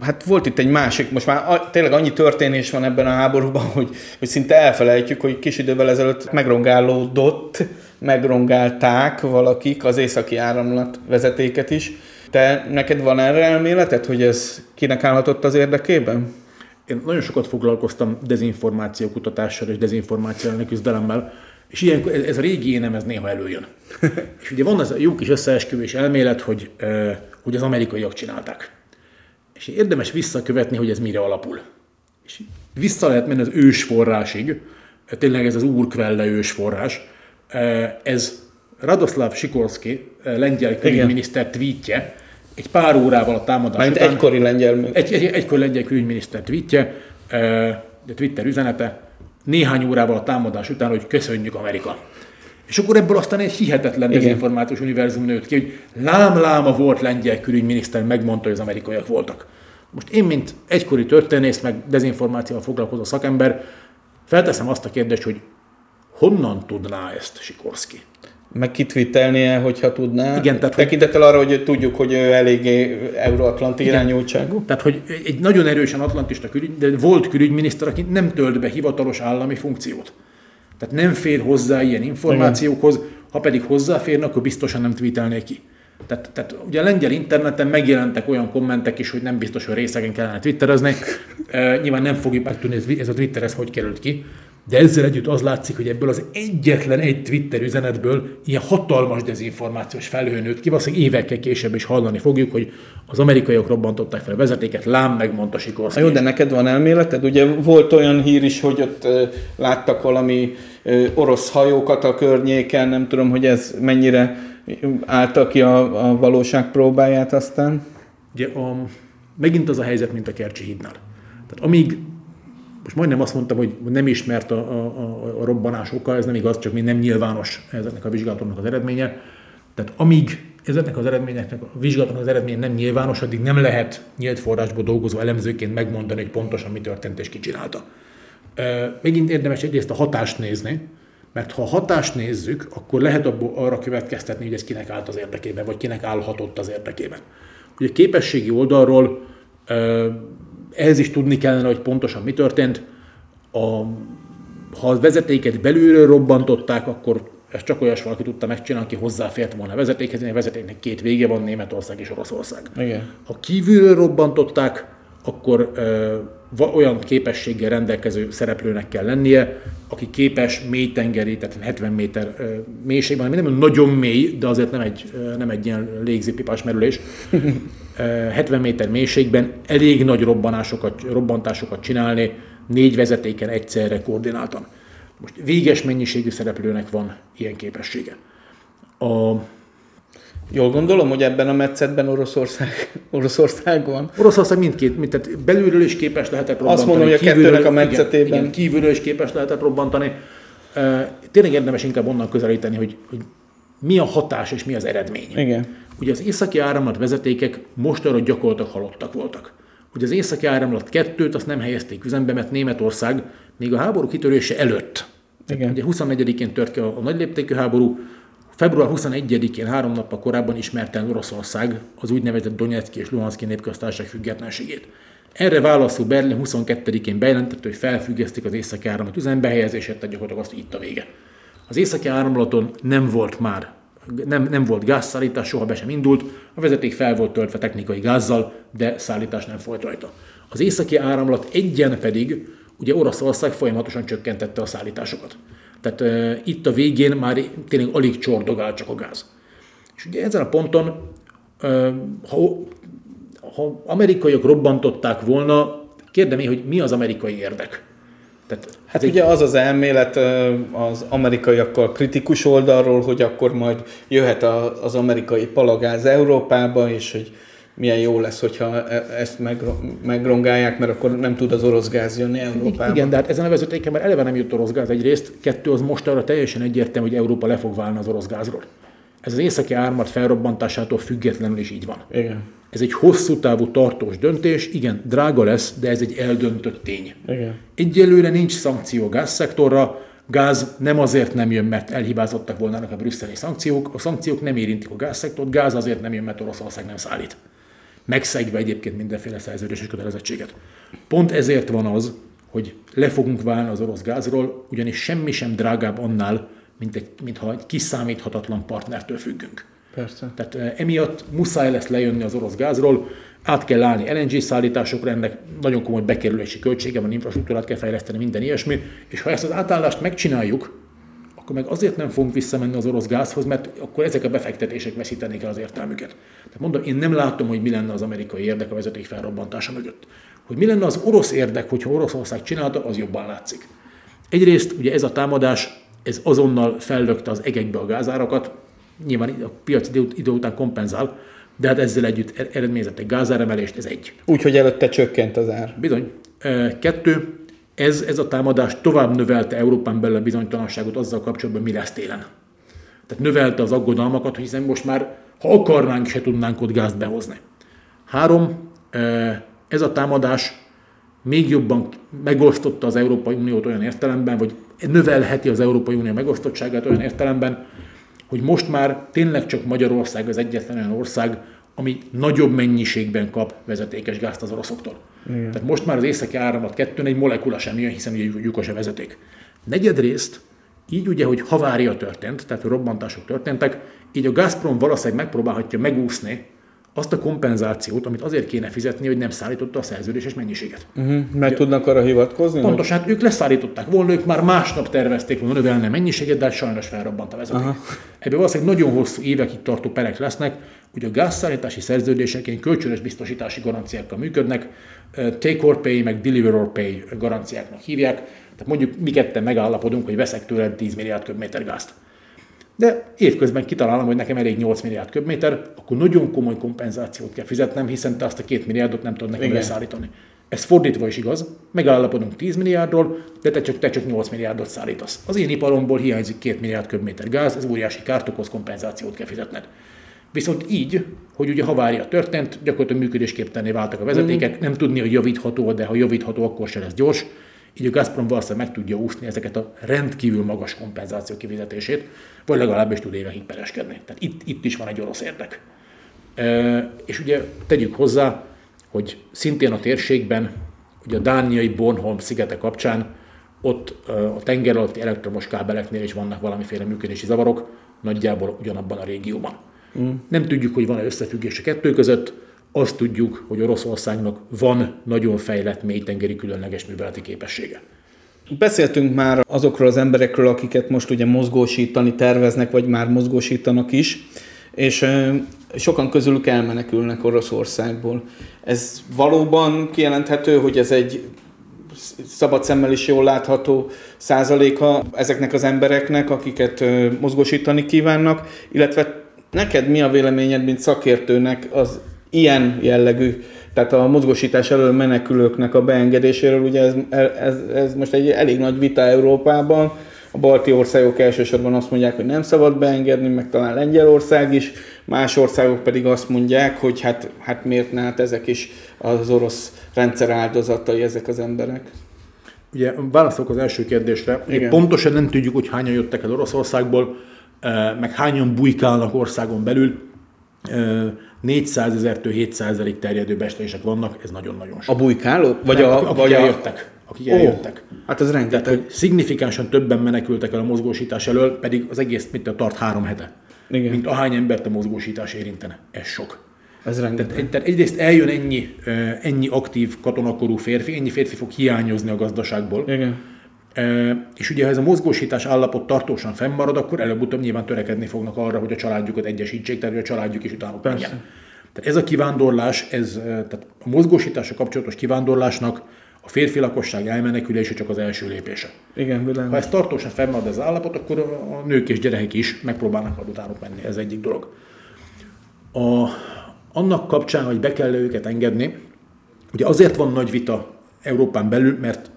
hát volt itt egy másik, most már tényleg annyi történés van ebben a háborúban, hogy, hogy szinte elfelejtjük, hogy kis idővel ezelőtt megrongálódott, megrongálták valakik az északi áramlat vezetéket is. Te neked van erre elméleted, hogy ez kinek állhatott az érdekében? Én nagyon sokat foglalkoztam dezinformáció kutatással és dezinformáció elleni küzdelemmel, és ilyen, ez a régi énem, ez néha előjön. <laughs> és ugye van az a jó kis összeesküvés elmélet, hogy, hogy az amerikaiak csinálták és érdemes visszakövetni, hogy ez mire alapul. És vissza lehet menni az ősforrásig, tényleg ez az úrkvelle ősforrás, ez Radoslav Sikorski, lengyel külügyminiszter tweetje, egy pár órával a támadás Mert után... egykori lengyel... Egy, egy, egykori lengyel külügyminiszter tweetje, de Twitter üzenete, néhány órával a támadás után, hogy köszönjük Amerika. És akkor ebből aztán egy hihetetlen dezinformációs univerzum nőtt ki, hogy lám-láma volt lengyel külügyminiszter, megmondta, hogy az amerikaiak voltak. Most én, mint egykori történész, meg dezinformációval foglalkozó szakember, felteszem azt a kérdést, hogy honnan tudná ezt Sikorski? Meg kitvittelnie, hogyha tudná. Igen, tehát Tekintettel arra, hogy tudjuk, hogy ő eléggé euróatlanti irányultságú. Tehát, hogy egy nagyon erősen atlantista külügy, de volt külügyminiszter, aki nem tölt be hivatalos állami funkciót. Tehát nem fér hozzá ilyen információkhoz, Igen. ha pedig hozzáférne, akkor biztosan nem tweetelné ki. Tehát, tehát ugye a lengyel interneten megjelentek olyan kommentek is, hogy nem biztos, hogy részegen kellene twitterezni. E, nyilván nem fogjuk megtudni, ez a Twitter ez hogy került ki. De ezzel együtt az látszik, hogy ebből az egyetlen egy Twitter üzenetből ilyen hatalmas dezinformációs felhő nőtt ki. Valószínűleg évekkel később is hallani fogjuk, hogy az amerikaiak robbantották fel a vezetéket, lám megmondta Sikorszki. Jó, de neked van elméleted? Ugye volt olyan hír is, hogy ott láttak valami orosz hajókat a környéken, nem tudom, hogy ez mennyire állta ki a, a valóság próbáját aztán? Ugye a, megint az a helyzet, mint a Kercsi hídnál. Tehát amíg most majdnem azt mondtam, hogy nem ismert a, a, a robbanás oka, ez nem igaz, csak még nem nyilvános ezeknek a vizsgálatoknak az eredménye. Tehát amíg ezeknek az eredményeknek, a vizsgálatoknak az eredménye nem nyilvános, addig nem lehet nyílt forrásból dolgozó elemzőként megmondani, hogy pontosan mi történt és ki csinálta. Megint érdemes egyrészt a hatást nézni, mert ha a hatást nézzük, akkor lehet abból arra következtetni, hogy ez kinek állt az érdekében, vagy kinek állhatott az érdekében. Ugye képességi oldalról ehhez is tudni kellene, hogy pontosan mi történt. A, ha a vezetéket belülről robbantották, akkor ezt csak olyas valaki tudta megcsinálni, aki hozzáfért volna a vezetékhez. A vezetéknek két vége van, Németország és Oroszország. Igen. Ha kívülről robbantották, akkor ö, olyan képességgel rendelkező szereplőnek kell lennie, aki képes mély tengeri, tehát 70 méter ö, mélységben, ami nem nagyon mély, de azért nem egy, ö, nem egy ilyen légzipipás merülés, <laughs> 70 méter mélységben elég nagy robbanásokat, robbantásokat csinálni, négy vezetéken egyszerre koordináltan. Most véges mennyiségű szereplőnek van ilyen képessége. A, Jól gondolom, hogy ebben a metszetben Oroszország, <laughs> Oroszország van? Oroszország mindkét, mind, tehát belülről is képes lehetett robbantani. Azt mondom, hogy a kettőnek a metszetében. Igen, igen, kívülről is képes lehetett robbantani. Tényleg érdemes inkább onnan közelíteni, hogy, hogy mi a hatás és mi az eredmény. Igen. Ugye az északi áramlat vezetékek mostanra gyakorlatilag halottak voltak. Ugye az északi áramlat kettőt azt nem helyezték üzembe, mert Németország még a háború kitörése előtt, Igen. ugye 24-én tört ki a, a nagy léptékű háború, február 21-én, három nappal korábban ismerte el Oroszország az úgynevezett Donetszki és Luhanszki népköztársaság függetlenségét. Erre válaszul Berlin 22-én bejelentette, hogy felfüggesztik az északi áramlat üzembehelyezését, tehát gyakorlatilag azt, itt a vége. Az északi áramlaton nem volt már nem, nem volt gázszállítás, soha be sem indult, a vezeték fel volt töltve technikai gázzal, de szállítás nem folyt rajta. Az északi áramlat egyen pedig, ugye Oroszország folyamatosan csökkentette a szállításokat. Tehát e, itt a végén már tényleg alig csordogál csak a gáz. És ugye ezen a ponton, e, ha, ha amerikaiak robbantották volna, kérdem én, hogy mi az amerikai érdek? Tehát hát ugye az az elmélet az amerikaiakkal kritikus oldalról, hogy akkor majd jöhet az amerikai palagáz Európába, és hogy milyen jó lesz, hogyha e, ezt megrongálják, mert akkor nem tud az orosz gáz jönni Európába. Igen, de hát ezen a vezetéken már eleve nem jött orosz gáz egyrészt, kettő az most arra teljesen egyértelmű, hogy Európa le fog válni az orosz gázról. Ez az északi ármat felrobbantásától függetlenül is így van. Igen. Ez egy hosszú távú tartós döntés, igen, drága lesz, de ez egy eldöntött tény. Igen. Egyelőre nincs szankció gázszektorra, gáz nem azért nem jön, mert elhibázottak volna a brüsszeli szankciók, a szankciók nem érintik a gázszektort, gáz azért nem jön, mert Oroszország nem szállít. Megszegve egyébként mindenféle szerződéses kötelezettséget. Pont ezért van az, hogy le fogunk válni az orosz gázról, ugyanis semmi sem drágább annál, mint egy, mintha egy kiszámíthatatlan partnertől függünk. Persze. Tehát eh, emiatt muszáj lesz lejönni az orosz gázról, át kell állni LNG szállításokra, ennek nagyon komoly bekerülési költsége van, infrastruktúrát kell fejleszteni, minden ilyesmi, és ha ezt az átállást megcsináljuk, akkor meg azért nem fogunk visszamenni az orosz gázhoz, mert akkor ezek a befektetések veszítenék el az értelmüket. Tehát mondom, én nem látom, hogy mi lenne az amerikai érdek a vezeték felrobbantása mögött. Hogy mi lenne az orosz érdek, hogyha Oroszország csinálta, az jobban látszik. Egyrészt ugye ez a támadás, ez azonnal fellökte az egekbe a gázárakat, nyilván a piac idő, idő után kompenzál, de hát ezzel együtt er-, eredményezett egy gázáremelést, ez egy. Úgyhogy előtte csökkent az ár. Bizony. Kettő, ez, ez a támadás tovább növelte Európán belül a bizonytalanságot azzal kapcsolatban, mi lesz télen. Tehát növelte az aggodalmakat, hiszen most már, ha akarnánk, se tudnánk ott gázt behozni. Három, ez a támadás még jobban megosztotta az Európai Uniót olyan értelemben, vagy növelheti az Európai Unió megosztottságát olyan értelemben, hogy most már tényleg csak Magyarország az egyetlen olyan ország, ami nagyobb mennyiségben kap vezetékes gázt az oroszoktól. Igen. Tehát most már az északi áramlat kettőn egy molekula sem jön, hiszen ugye lyukos a vezeték. Negyedrészt, így ugye, hogy havária történt, tehát robbantások történtek, így a Gazprom valószínűleg megpróbálhatja megúszni azt a kompenzációt, amit azért kéne fizetni, hogy nem szállította a szerződéses mennyiséget. Uh-huh. Meg tudnak arra hivatkozni? Pontosan, hát ők leszállították volna, ők már másnap tervezték volna növelni a mennyiséget, de hát sajnos felrobbant a vezeték. Aha. Ebből valószínűleg nagyon hosszú évekig tartó perek lesznek, hogy a gázszállítási szerződések ilyen kölcsönös biztosítási garanciákkal működnek, take or pay, meg deliver or pay garanciáknak hívják. Tehát mondjuk mi ketten megállapodunk, hogy veszek tőled 10 milliárd köbméter gázt de évközben kitalálom, hogy nekem elég 8 milliárd köbméter, akkor nagyon komoly kompenzációt kell fizetnem, hiszen te azt a 2 milliárdot nem tudod nekem Igen. leszállítani. Ez fordítva is igaz, megállapodunk 10 milliárdról, de te csak, te csak 8 milliárdot szállítasz. Az én iparomból hiányzik 2 milliárd köbméter gáz, ez óriási kárt okoz, kompenzációt kell fizetned. Viszont így, hogy ugye havária történt, gyakorlatilag működésképtelenné váltak a vezetékek, mm. nem tudni, hogy javítható, de ha javítható, akkor se lesz gyors. Így a Gazprom valószínűleg meg tudja úszni ezeket a rendkívül magas kompenzáció kifizetését, vagy legalábbis tud évekig pereskedni. Tehát itt, itt is van egy orosz érdek. E, és ugye tegyük hozzá, hogy szintén a térségben, ugye a dániai Bornholm szigete kapcsán, ott a tenger alatti elektromos kábeleknél is vannak valamiféle működési zavarok, nagyjából ugyanabban a régióban. Mm. Nem tudjuk, hogy van-e összefüggés a kettő között, azt tudjuk, hogy Oroszországnak van nagyon fejlett mélytengeri különleges műveleti képessége. Beszéltünk már azokról az emberekről, akiket most ugye mozgósítani terveznek, vagy már mozgósítanak is, és sokan közülük elmenekülnek Oroszországból. Ez valóban kijelenthető, hogy ez egy szabad szemmel is jól látható százaléka ezeknek az embereknek, akiket mozgósítani kívánnak, illetve neked mi a véleményed, mint szakértőnek az ilyen jellegű, tehát a mozgósítás elől menekülőknek a beengedéséről, ugye ez, ez, ez most egy elég nagy vita Európában, a balti országok elsősorban azt mondják, hogy nem szabad beengedni, meg talán Lengyelország is, más országok pedig azt mondják, hogy hát, hát miért ne, hát ezek is az orosz rendszer áldozatai, ezek az emberek. Ugye válaszolok az első kérdésre. Igen. Pontosan nem tudjuk, hogy hányan jöttek el Oroszországból, eh, meg hányan bujkálnak országon belül Ö, 400 ezertől 700 ezerig terjedő bestések vannak, ez nagyon-nagyon sok. A bujkáló? Vagy Nem, a, akik vagy a... eljöttek. Akik eljöttek. Hát ez rengeteg. Tehát, hogy szignifikánsan többen menekültek el a mozgósítás elől, pedig az egész mit tart három hete. Igen. Mint ahány embert a mozgósítás érintene. Ez sok. Ez rengeteg. Tehát, tehát egyrészt eljön ennyi, ennyi aktív katonakorú férfi, ennyi férfi fog hiányozni a gazdaságból. Igen. És ugye, ha ez a mozgósítás állapot tartósan fennmarad, akkor előbb-utóbb nyilván törekedni fognak arra, hogy a családjukat egyesítsék, tehát hogy a családjuk is utánuk menjen. Tehát ez a kivándorlás, ez, tehát a mozgósításra kapcsolatos kivándorlásnak a férfi lakosság elmenekülése csak az első lépése. Igen, Ha világos. ez tartósan fennmarad az állapot, akkor a a nők és gyerekek is megpróbálnak majd utánuk menni. Ez egyik dolog. A, annak kapcsán, hogy be kell őket engedni, ugye azért van nagy vita Európán belül, mert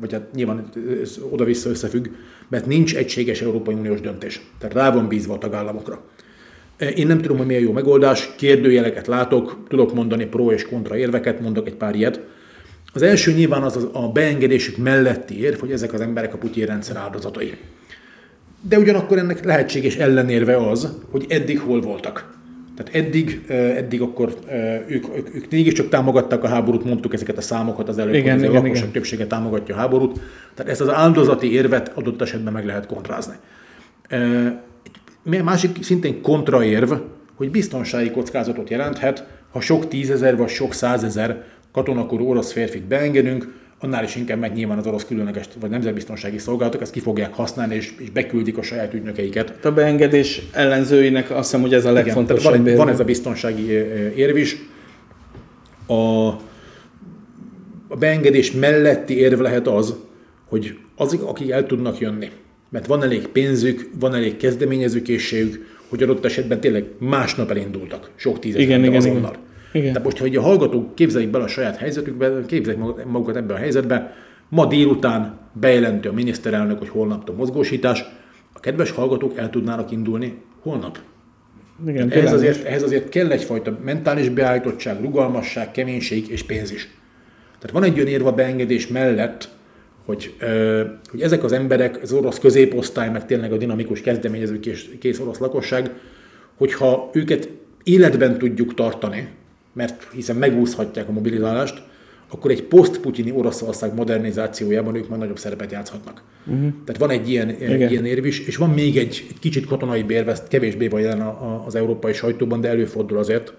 vagy hát nyilván ez oda-vissza összefügg, mert nincs egységes Európai Uniós döntés. Tehát rá van bízva a tagállamokra. Én nem tudom, hogy mi a jó megoldás, kérdőjeleket látok, tudok mondani pro és kontra érveket, mondok egy pár ilyet. Az első nyilván az a beengedésük melletti érv, hogy ezek az emberek a Putyin rendszer áldozatai. De ugyanakkor ennek lehetséges ellenérve az, hogy eddig hol voltak. Tehát eddig, eddig akkor ők, ők, ők mégiscsak támogatták a háborút, mondtuk ezeket a számokat az előbb, Igen, hogy igen, a lakosság igen. többsége támogatja a háborút. Tehát ezt az áldozati érvet adott esetben meg lehet kontrázni. Egy másik szintén kontraérv, hogy biztonsági kockázatot jelenthet, ha sok tízezer vagy sok százezer katonakorú orosz férfit beengedünk, annál is inkább meg nyilván az orosz különleges vagy nemzetbiztonsági szolgálatok ezt ki fogják használni, és, és beküldik a saját ügynökeiket. A beengedés ellenzőinek azt hiszem, hogy ez a Igen, legfontosabb. van, egy- van érv. ez a biztonsági érv is. A, a beengedés melletti érv lehet az, hogy azok, akik el tudnak jönni, mert van elég pénzük, van elég kezdeményezőkészségük, hogy adott esetben tényleg másnap elindultak, sok Igen, ember igen, igen. azonnal. Igen. Tehát most, hogy a hallgatók képzeljék bele a saját helyzetükbe, képzeljék magukat- ebben a helyzetben, ma délután bejelenti a miniszterelnök, hogy holnaptól mozgósítás, a kedves hallgatók el tudnának indulni holnap. Igen, Ehhez azért, ehhez azért kell egyfajta mentális beállítottság, rugalmasság, keménység és pénz is. Tehát van egy olyan érva beengedés mellett, hogy, hogy ezek az emberek, az orosz középosztály, meg tényleg a dinamikus kezdeményező kész, kész orosz lakosság, hogyha őket életben tudjuk tartani, mert hiszen megúszhatják a mobilizálást, akkor egy poszt-putyini Oroszország modernizációjában ők majd nagyobb szerepet játszhatnak. Uh-huh. Tehát van egy ilyen, Igen. ilyen érv is, és van még egy, egy kicsit katonai érv, ezt kevésbé van jelen a, a, az európai sajtóban, de előfordul azért.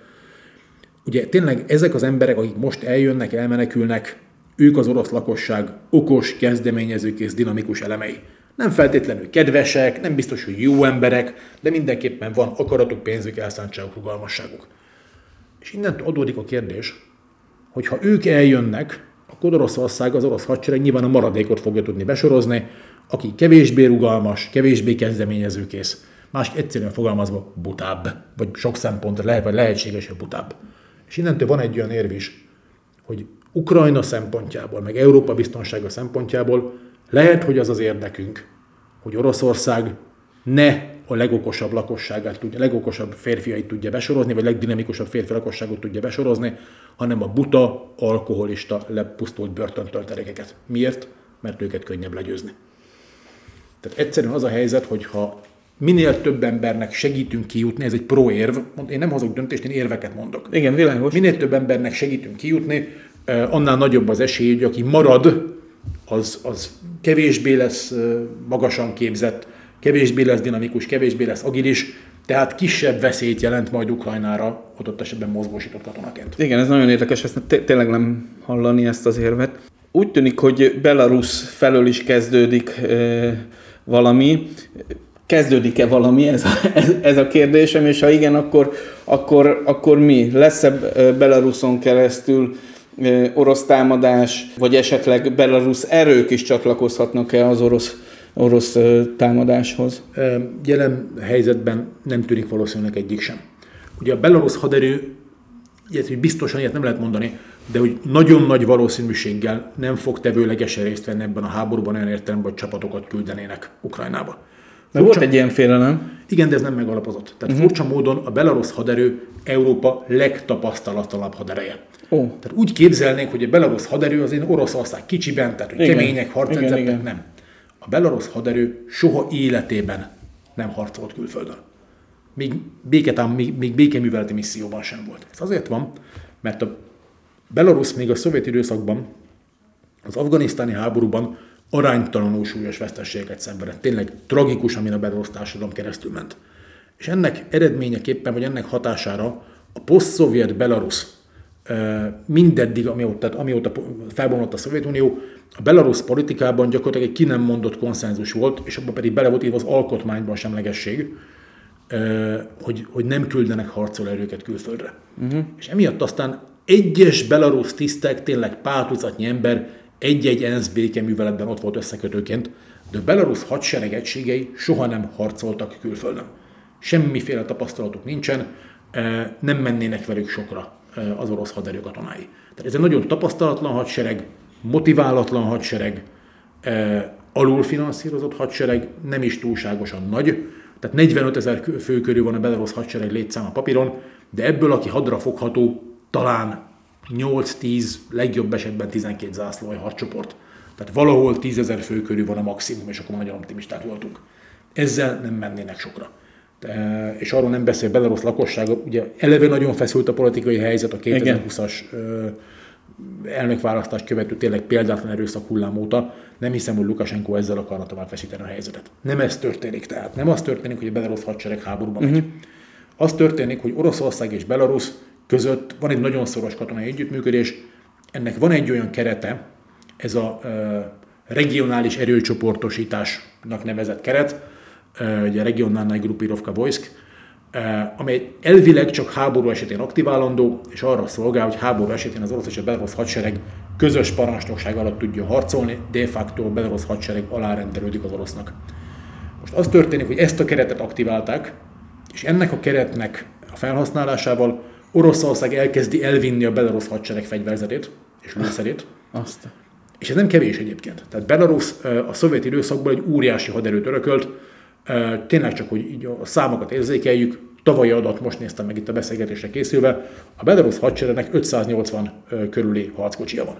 Ugye tényleg ezek az emberek, akik most eljönnek, elmenekülnek, ők az orosz lakosság okos, kezdeményezők és dinamikus elemei. Nem feltétlenül kedvesek, nem biztos, hogy jó emberek, de mindenképpen van akaratuk, pénzük, elszántságuk, rugalmasságuk. És innentől adódik a kérdés, hogy ha ők eljönnek, akkor Oroszország, az orosz hadsereg nyilván a maradékot fogja tudni besorozni, aki kevésbé rugalmas, kevésbé kezdeményezőkész, más egyszerűen fogalmazva butább, vagy sok szempontra lehet, vagy lehetséges, hogy butább. És innentől van egy olyan érv is, hogy Ukrajna szempontjából, meg Európa biztonsága szempontjából lehet, hogy az az érdekünk, hogy Oroszország ne a legokosabb lakosságát tudja, legokosabb férfiait tudja besorozni, vagy legdinamikusabb férfi lakosságot tudja besorozni, hanem a buta, alkoholista, lepusztult börtöntöltelékeket. Miért? Mert őket könnyebb legyőzni. Tehát egyszerűen az a helyzet, hogy ha minél több embernek segítünk kijutni, ez egy pro-érv, én nem hozok döntést, én érveket mondok. Igen, világos. Minél több embernek segítünk kijutni, annál nagyobb az esély, hogy aki marad, az, az kevésbé lesz magasan képzett, kevésbé lesz dinamikus, kevésbé lesz agilis, tehát kisebb veszélyt jelent majd Ukrajnára adott esetben mozgósított katonaként. Igen, ez nagyon érdekes, ezt té- tényleg nem hallani ezt az érvet. Úgy tűnik, hogy Belarus felől is kezdődik e, valami. Kezdődik-e valami? Ez a, <laughs> ez, ez a kérdésem, és ha igen, akkor, akkor, akkor mi? Lesz-e Belaruson keresztül e, orosz támadás, vagy esetleg Belarus erők is csatlakozhatnak-e az orosz, orosz támadáshoz? Jelen helyzetben nem tűnik valószínűleg egyik sem. Ugye a belarusz haderő, ilyet, hogy biztosan ilyet nem lehet mondani, de hogy nagyon nagy valószínűséggel nem fog tevőlegesen részt venni ebben a háborúban olyan értelemben, hogy csapatokat küldenének Ukrajnába. Mert volt egy ilyen félelem. Igen, de ez nem megalapozott. Tehát uh-huh. furcsa módon a belarusz haderő Európa legtapasztalatlanabb hadereje. Ó. Tehát úgy képzelnénk, hogy a belarusz haderő az én Oroszország kicsiben, tehát hogy Igen. kemények, igen. nem. A belarusz haderő soha életében nem harcolt külföldön. még, béketám, még, még békeműveleti misszióban sem volt. Ez azért van, mert a Belarus még a szovjet időszakban, az afganisztáni háborúban aránytalanul súlyos vesztességeket szenvedett. Tényleg tragikus, amin a Belarus társadalom keresztül ment. És ennek eredményeképpen, vagy ennek hatására a poszt-szovjet Belarus mindeddig, amióta, amióta felbomlott a Szovjetunió, a Belarus politikában gyakorlatilag egy ki nem mondott konszenzus volt, és abban pedig bele volt írva az alkotmányban semlegesség, hogy, hogy nem küldenek harcolóerőket külföldre. Uh-huh. És emiatt aztán egyes belarusz tisztek, tényleg pár tucatnyi ember egy-egy ENSZ békeműveletben ott volt összekötőként, de a belarusz hadsereg egységei soha nem harcoltak külföldön. Semmiféle tapasztalatuk nincsen, nem mennének velük sokra az orosz haderő katonái. Tehát ez egy nagyon tapasztalatlan hadsereg, motiválatlan hadsereg, alulfinanszírozott hadsereg, nem is túlságosan nagy, tehát 45 ezer fő körül van a belarusz hadsereg létszám a papíron, de ebből, aki hadra fogható, talán 8-10, legjobb esetben 12 zászlói hadcsoport. Tehát valahol 10 ezer fő körül van a maximum, és akkor nagyon optimisták voltunk. Ezzel nem mennének sokra. És arról nem beszél Belarus lakossága, ugye eleve nagyon feszült a politikai helyzet a 2020-as elnökválasztást követő tényleg példátlan erőszak hullám óta. Nem hiszem, hogy Lukasenko ezzel akarna tovább feszíteni a helyzetet. Nem ez történik tehát. Nem az történik, hogy a Belarus hadsereg háborúba megy. Uh-huh. Az történik, hogy Oroszország és Belarus között van egy nagyon szoros katonai együttműködés, ennek van egy olyan kerete, ez a regionális erőcsoportosításnak nevezett keret, ugye regionálnai Grupirovka Vojsk, amely elvileg csak háború esetén aktiválandó, és arra szolgál, hogy háború esetén az orosz és a belorusz hadsereg közös parancsnokság alatt tudja harcolni, de facto a belorusz hadsereg alárendelődik az orosznak. Most az történik, hogy ezt a keretet aktiválták, és ennek a keretnek a felhasználásával Oroszország elkezdi elvinni a belarusz hadsereg fegyverzetét és lőszerét. Azt. És ez nem kevés egyébként. Tehát Belarus a szovjet időszakban egy óriási haderőt örökölt, tényleg csak, hogy így a számokat érzékeljük, tavalyi adat, most néztem meg itt a beszélgetésre készülve, a Belarus hadseregnek 580 körüli harckocsia van.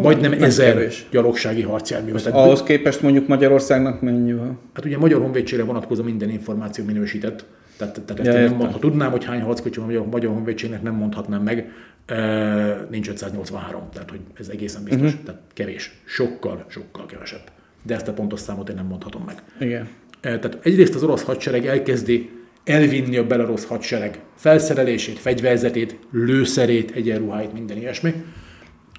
Majdnem ezer kevés. gyalogsági harcjármű. Ahhoz képest mondjuk Magyarországnak mennyi van? Hát ugye a Magyar Honvédségre vonatkozó minden információ minősített. Tehát, tehát ezt ja, nem mond, ha tudnám, hogy hány harckocsi van a Magyar Honvédségnek, nem mondhatnám meg. E, nincs 583, tehát hogy ez egészen biztos. Uh-huh. Tehát kevés. Sokkal, sokkal kevesebb. De ezt a pontos számot én nem mondhatom meg. Igen. E, tehát egyrészt az orosz hadsereg elkezdi elvinni a belarusz hadsereg felszerelését, fegyverzetét, lőszerét, egyenruháit, minden ilyesmi.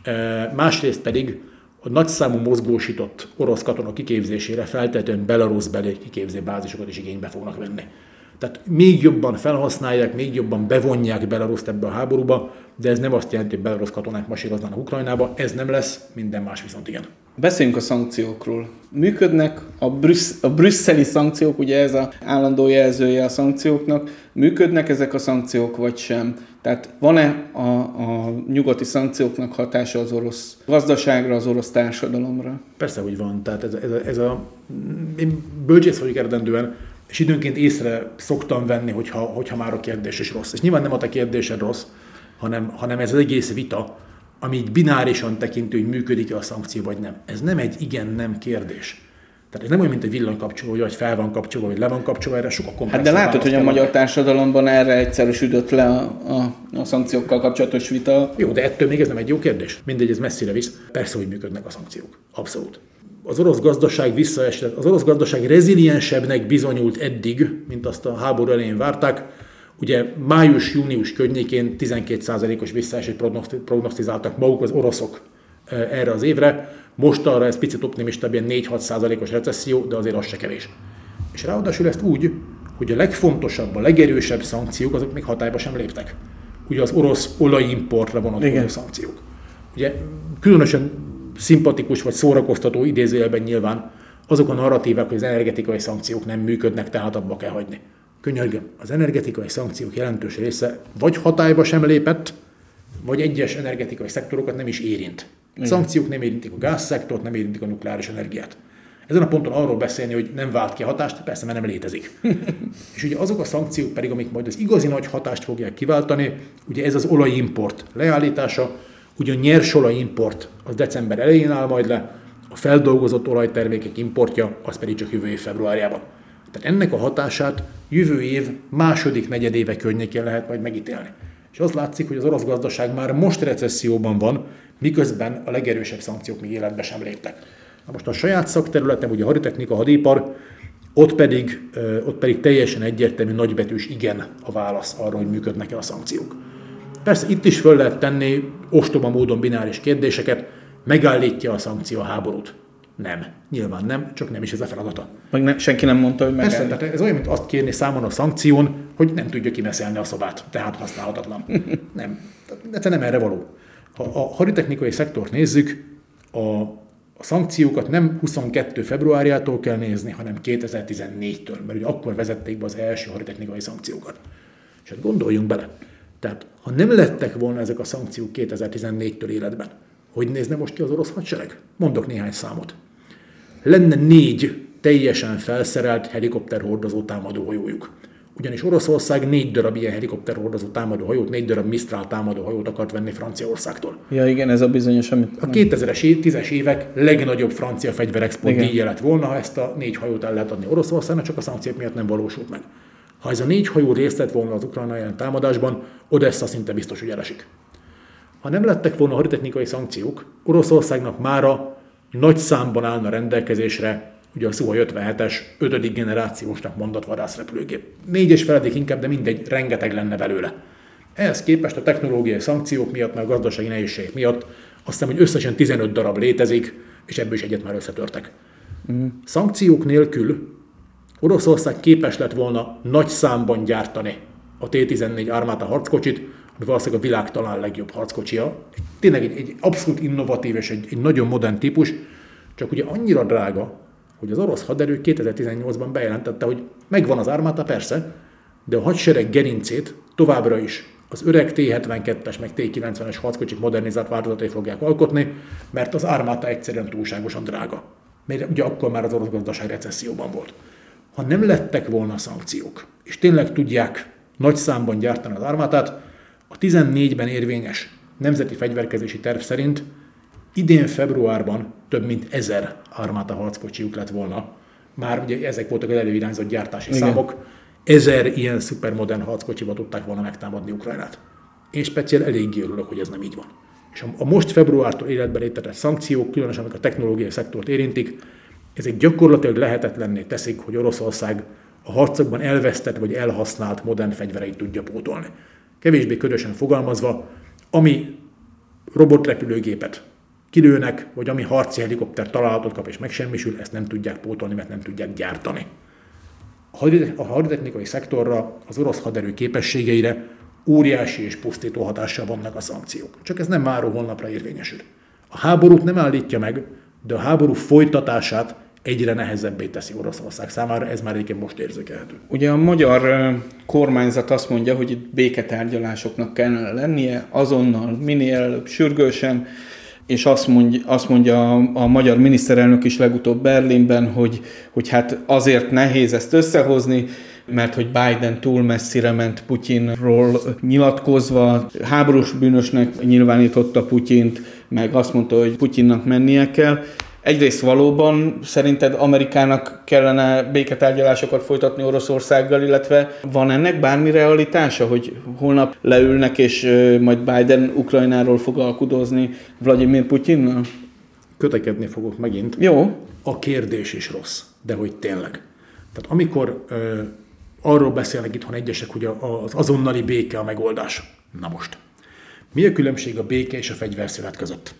E, másrészt pedig a nagyszámú mozgósított orosz katona kiképzésére feltétlenül belarusz belé kiképző bázisokat is igénybe fognak venni. Tehát még jobban felhasználják, még jobban bevonják Belaruszt ebbe a háborúba, de ez nem azt jelenti, hogy belarusz katonák masíroznának Ukrajnába, ez nem lesz, minden más viszont igen. Beszéljünk a szankciókról. Működnek a, brüssz, a brüsszeli szankciók, ugye ez az állandó jelzője a szankcióknak, működnek ezek a szankciók vagy sem? Tehát van-e a, a nyugati szankcióknak hatása az orosz gazdaságra, az orosz társadalomra? Persze, hogy van. Tehát ez, ez, a, ez a, én bölcsész vagyok eredendően, és időnként észre szoktam venni, hogyha, hogyha már a kérdés is rossz. És nyilván nem a te kérdésed rossz, hanem, hanem ez az egész vita, ami így binárisan tekintő, hogy működik-e a szankció vagy nem. Ez nem egy igen-nem kérdés. Tehát ez nem olyan, mint egy villanykapcsoló, hogy fel van kapcsolva, vagy le van kapcsolva, erre sokkal komplexebb. Hát de látod, hogy a magyar társadalomban erre egyszerűsödött le a, a, a szankciókkal kapcsolatos vita. Jó, de ettől még ez nem egy jó kérdés. Mindegy, ez messzire visz. Persze, hogy működnek a szankciók. Abszolút. Az orosz gazdaság visszaesett, az orosz gazdaság reziliensebbnek bizonyult eddig, mint azt a háború elején várták. Ugye május-június környékén 12%-os visszaesést prognosztizáltak maguk az oroszok erre az évre. Most arra ez picit optimistább, ilyen 4-6 százalékos recesszió, de azért az se kevés. És ráadásul ezt úgy, hogy a legfontosabb, a legerősebb szankciók, azok még hatályba sem léptek. Ugye az orosz olajimportra vonatkozó szankciók. Ugye különösen szimpatikus vagy szórakoztató idézőjelben nyilván azok a narratívák, hogy az energetikai szankciók nem működnek, tehát abba kell hagyni. Könyörgöm, az energetikai szankciók jelentős része vagy hatályba sem lépett, vagy egyes energetikai szektorokat nem is érint. A szankciók nem érintik a gázszektort, nem érintik a nukleáris energiát. Ezen a ponton arról beszélni, hogy nem vált ki hatást, persze, mert nem létezik. <laughs> és ugye azok a szankciók pedig, amik majd az igazi nagy hatást fogják kiváltani, ugye ez az olajimport leállítása, ugye a nyersolaj-import az december elején áll majd le, a feldolgozott olajtermékek importja az pedig csak jövő év februárjában. Tehát ennek a hatását jövő év második negyedéve környékén lehet majd megítélni. És az látszik, hogy az orosz gazdaság már most recesszióban van, miközben a legerősebb szankciók még életbe sem léptek. Na most a saját szakterületem, ugye a haditechnika, hadipar, ott pedig, ott pedig teljesen egyértelmű nagybetűs igen a válasz arra, hogy működnek-e a szankciók. Persze itt is föl lehet tenni ostoba módon bináris kérdéseket, megállítja a szankció a háborút. Nem. Nyilván nem, csak nem is ez a feladata. Meg ne, senki nem mondta, hogy Persze, megállít. tehát ez olyan, mint azt kérni számon a szankción, hogy nem tudja kimeszelni a szobát, tehát használhatatlan. <laughs> nem. De te nem erre való. Ha a haditechnikai szektort nézzük, a, a szankciókat nem 22. februárjától kell nézni, hanem 2014-től, mert ugye akkor vezették be az első haditechnikai szankciókat. És hát gondoljunk bele. Tehát, ha nem lettek volna ezek a szankciók 2014-től életben, hogy nézne most ki az orosz hadsereg? Mondok néhány számot. Lenne négy teljesen felszerelt helikopterhordozó támadóhajójuk. Ugyanis Oroszország négy darab ilyen helikopterhordozó támadóhajót, négy darab Mistral támadóhajót akart venni Franciaországtól. Ja igen, ez a bizonyos, amit... A 2000-es, 10-es évek legnagyobb francia fegyverexport díja lett volna, ha ezt a négy hajót el lehet adni Oroszországnak, csak a szankciók miatt nem valósult meg. Ha ez a négy hajó részt vett volna az ukrajnai ellen támadásban, Odessa szinte biztos, hogy elesik. Ha nem lettek volna haditechnikai szankciók, Oroszországnak mára nagy számban állna rendelkezésre ugye a Suhoi 57-es 5. generációsnak mondott vadászrepülőgép. Négyes feledik inkább, de mindegy, rengeteg lenne belőle. Ehhez képest a technológiai szankciók miatt, meg a gazdasági nehézségek miatt azt hiszem, hogy összesen 15 darab létezik, és ebből is egyet már összetörtek. Mm. Szankciók nélkül Oroszország képes lett volna nagy számban gyártani a T-14 Armata harckocsit, ami valószínűleg a világ talán legjobb harckocsia. Tényleg egy, egy abszolút innovatív és egy, egy nagyon modern típus, csak ugye annyira drága, hogy az orosz haderő 2018-ban bejelentette, hogy megvan az Armata persze, de a hadsereg gerincét továbbra is az öreg T-72-es meg T-90-es harckocsik modernizált változatai fogják alkotni, mert az Armata egyszerűen túlságosan drága. Mert ugye akkor már az orosz gazdaság recesszióban volt. Ha nem lettek volna szankciók, és tényleg tudják nagy számban gyártani az armátát, a 14-ben érvényes nemzeti fegyverkezési terv szerint idén februárban több mint ezer armáta harckocsiuk lett volna. Már ugye ezek voltak az előirányzott gyártási Igen. Számok. Ezer ilyen szupermodern harckocsiba tudták volna megtámadni Ukrajnát. Én speciál eléggé örülök, hogy ez nem így van. És a most februártól életbe léptetett szankciók, különösen amik a technológiai szektort érintik, ezek gyakorlatilag lehetetlenné teszik, hogy Oroszország a harcokban elvesztett vagy elhasznált modern fegyvereit tudja pótolni. Kevésbé ködösen fogalmazva, ami robotrepülőgépet kilőnek, vagy ami harci helikopter találatot kap és megsemmisül, ezt nem tudják pótolni, mert nem tudják gyártani. A hadite- A haditechnikai szektorra, az orosz haderő képességeire óriási és pusztító hatással vannak a szankciók. Csak ez nem máról holnapra érvényesül. A háborút nem állítja meg, de a háború folytatását egyre nehezebbé teszi Oroszország számára, ez már egyébként most érzékelhető. Ugye a magyar kormányzat azt mondja, hogy itt béketárgyalásoknak kellene lennie, azonnal, minél előbb, sürgősen, és azt mondja, azt mondja a, a magyar miniszterelnök is legutóbb Berlinben, hogy, hogy hát azért nehéz ezt összehozni, mert hogy Biden túl messzire ment Putyinról nyilatkozva, háborús bűnösnek nyilvánította Putyint, meg azt mondta, hogy Putyinnak mennie kell. Egyrészt valóban szerinted Amerikának kellene béketárgyalásokat folytatni Oroszországgal, illetve van ennek bármi realitása, hogy holnap leülnek és majd Biden Ukrajnáról fog alkudozni Vladimir Putyinnal? Kötekedni fogok megint. Jó, A kérdés is rossz, de hogy tényleg. Tehát amikor ö, arról beszélnek itthon egyesek, hogy az azonnali béke a megoldás. Na most. Mi a különbség a béke és a fegyverszünet között?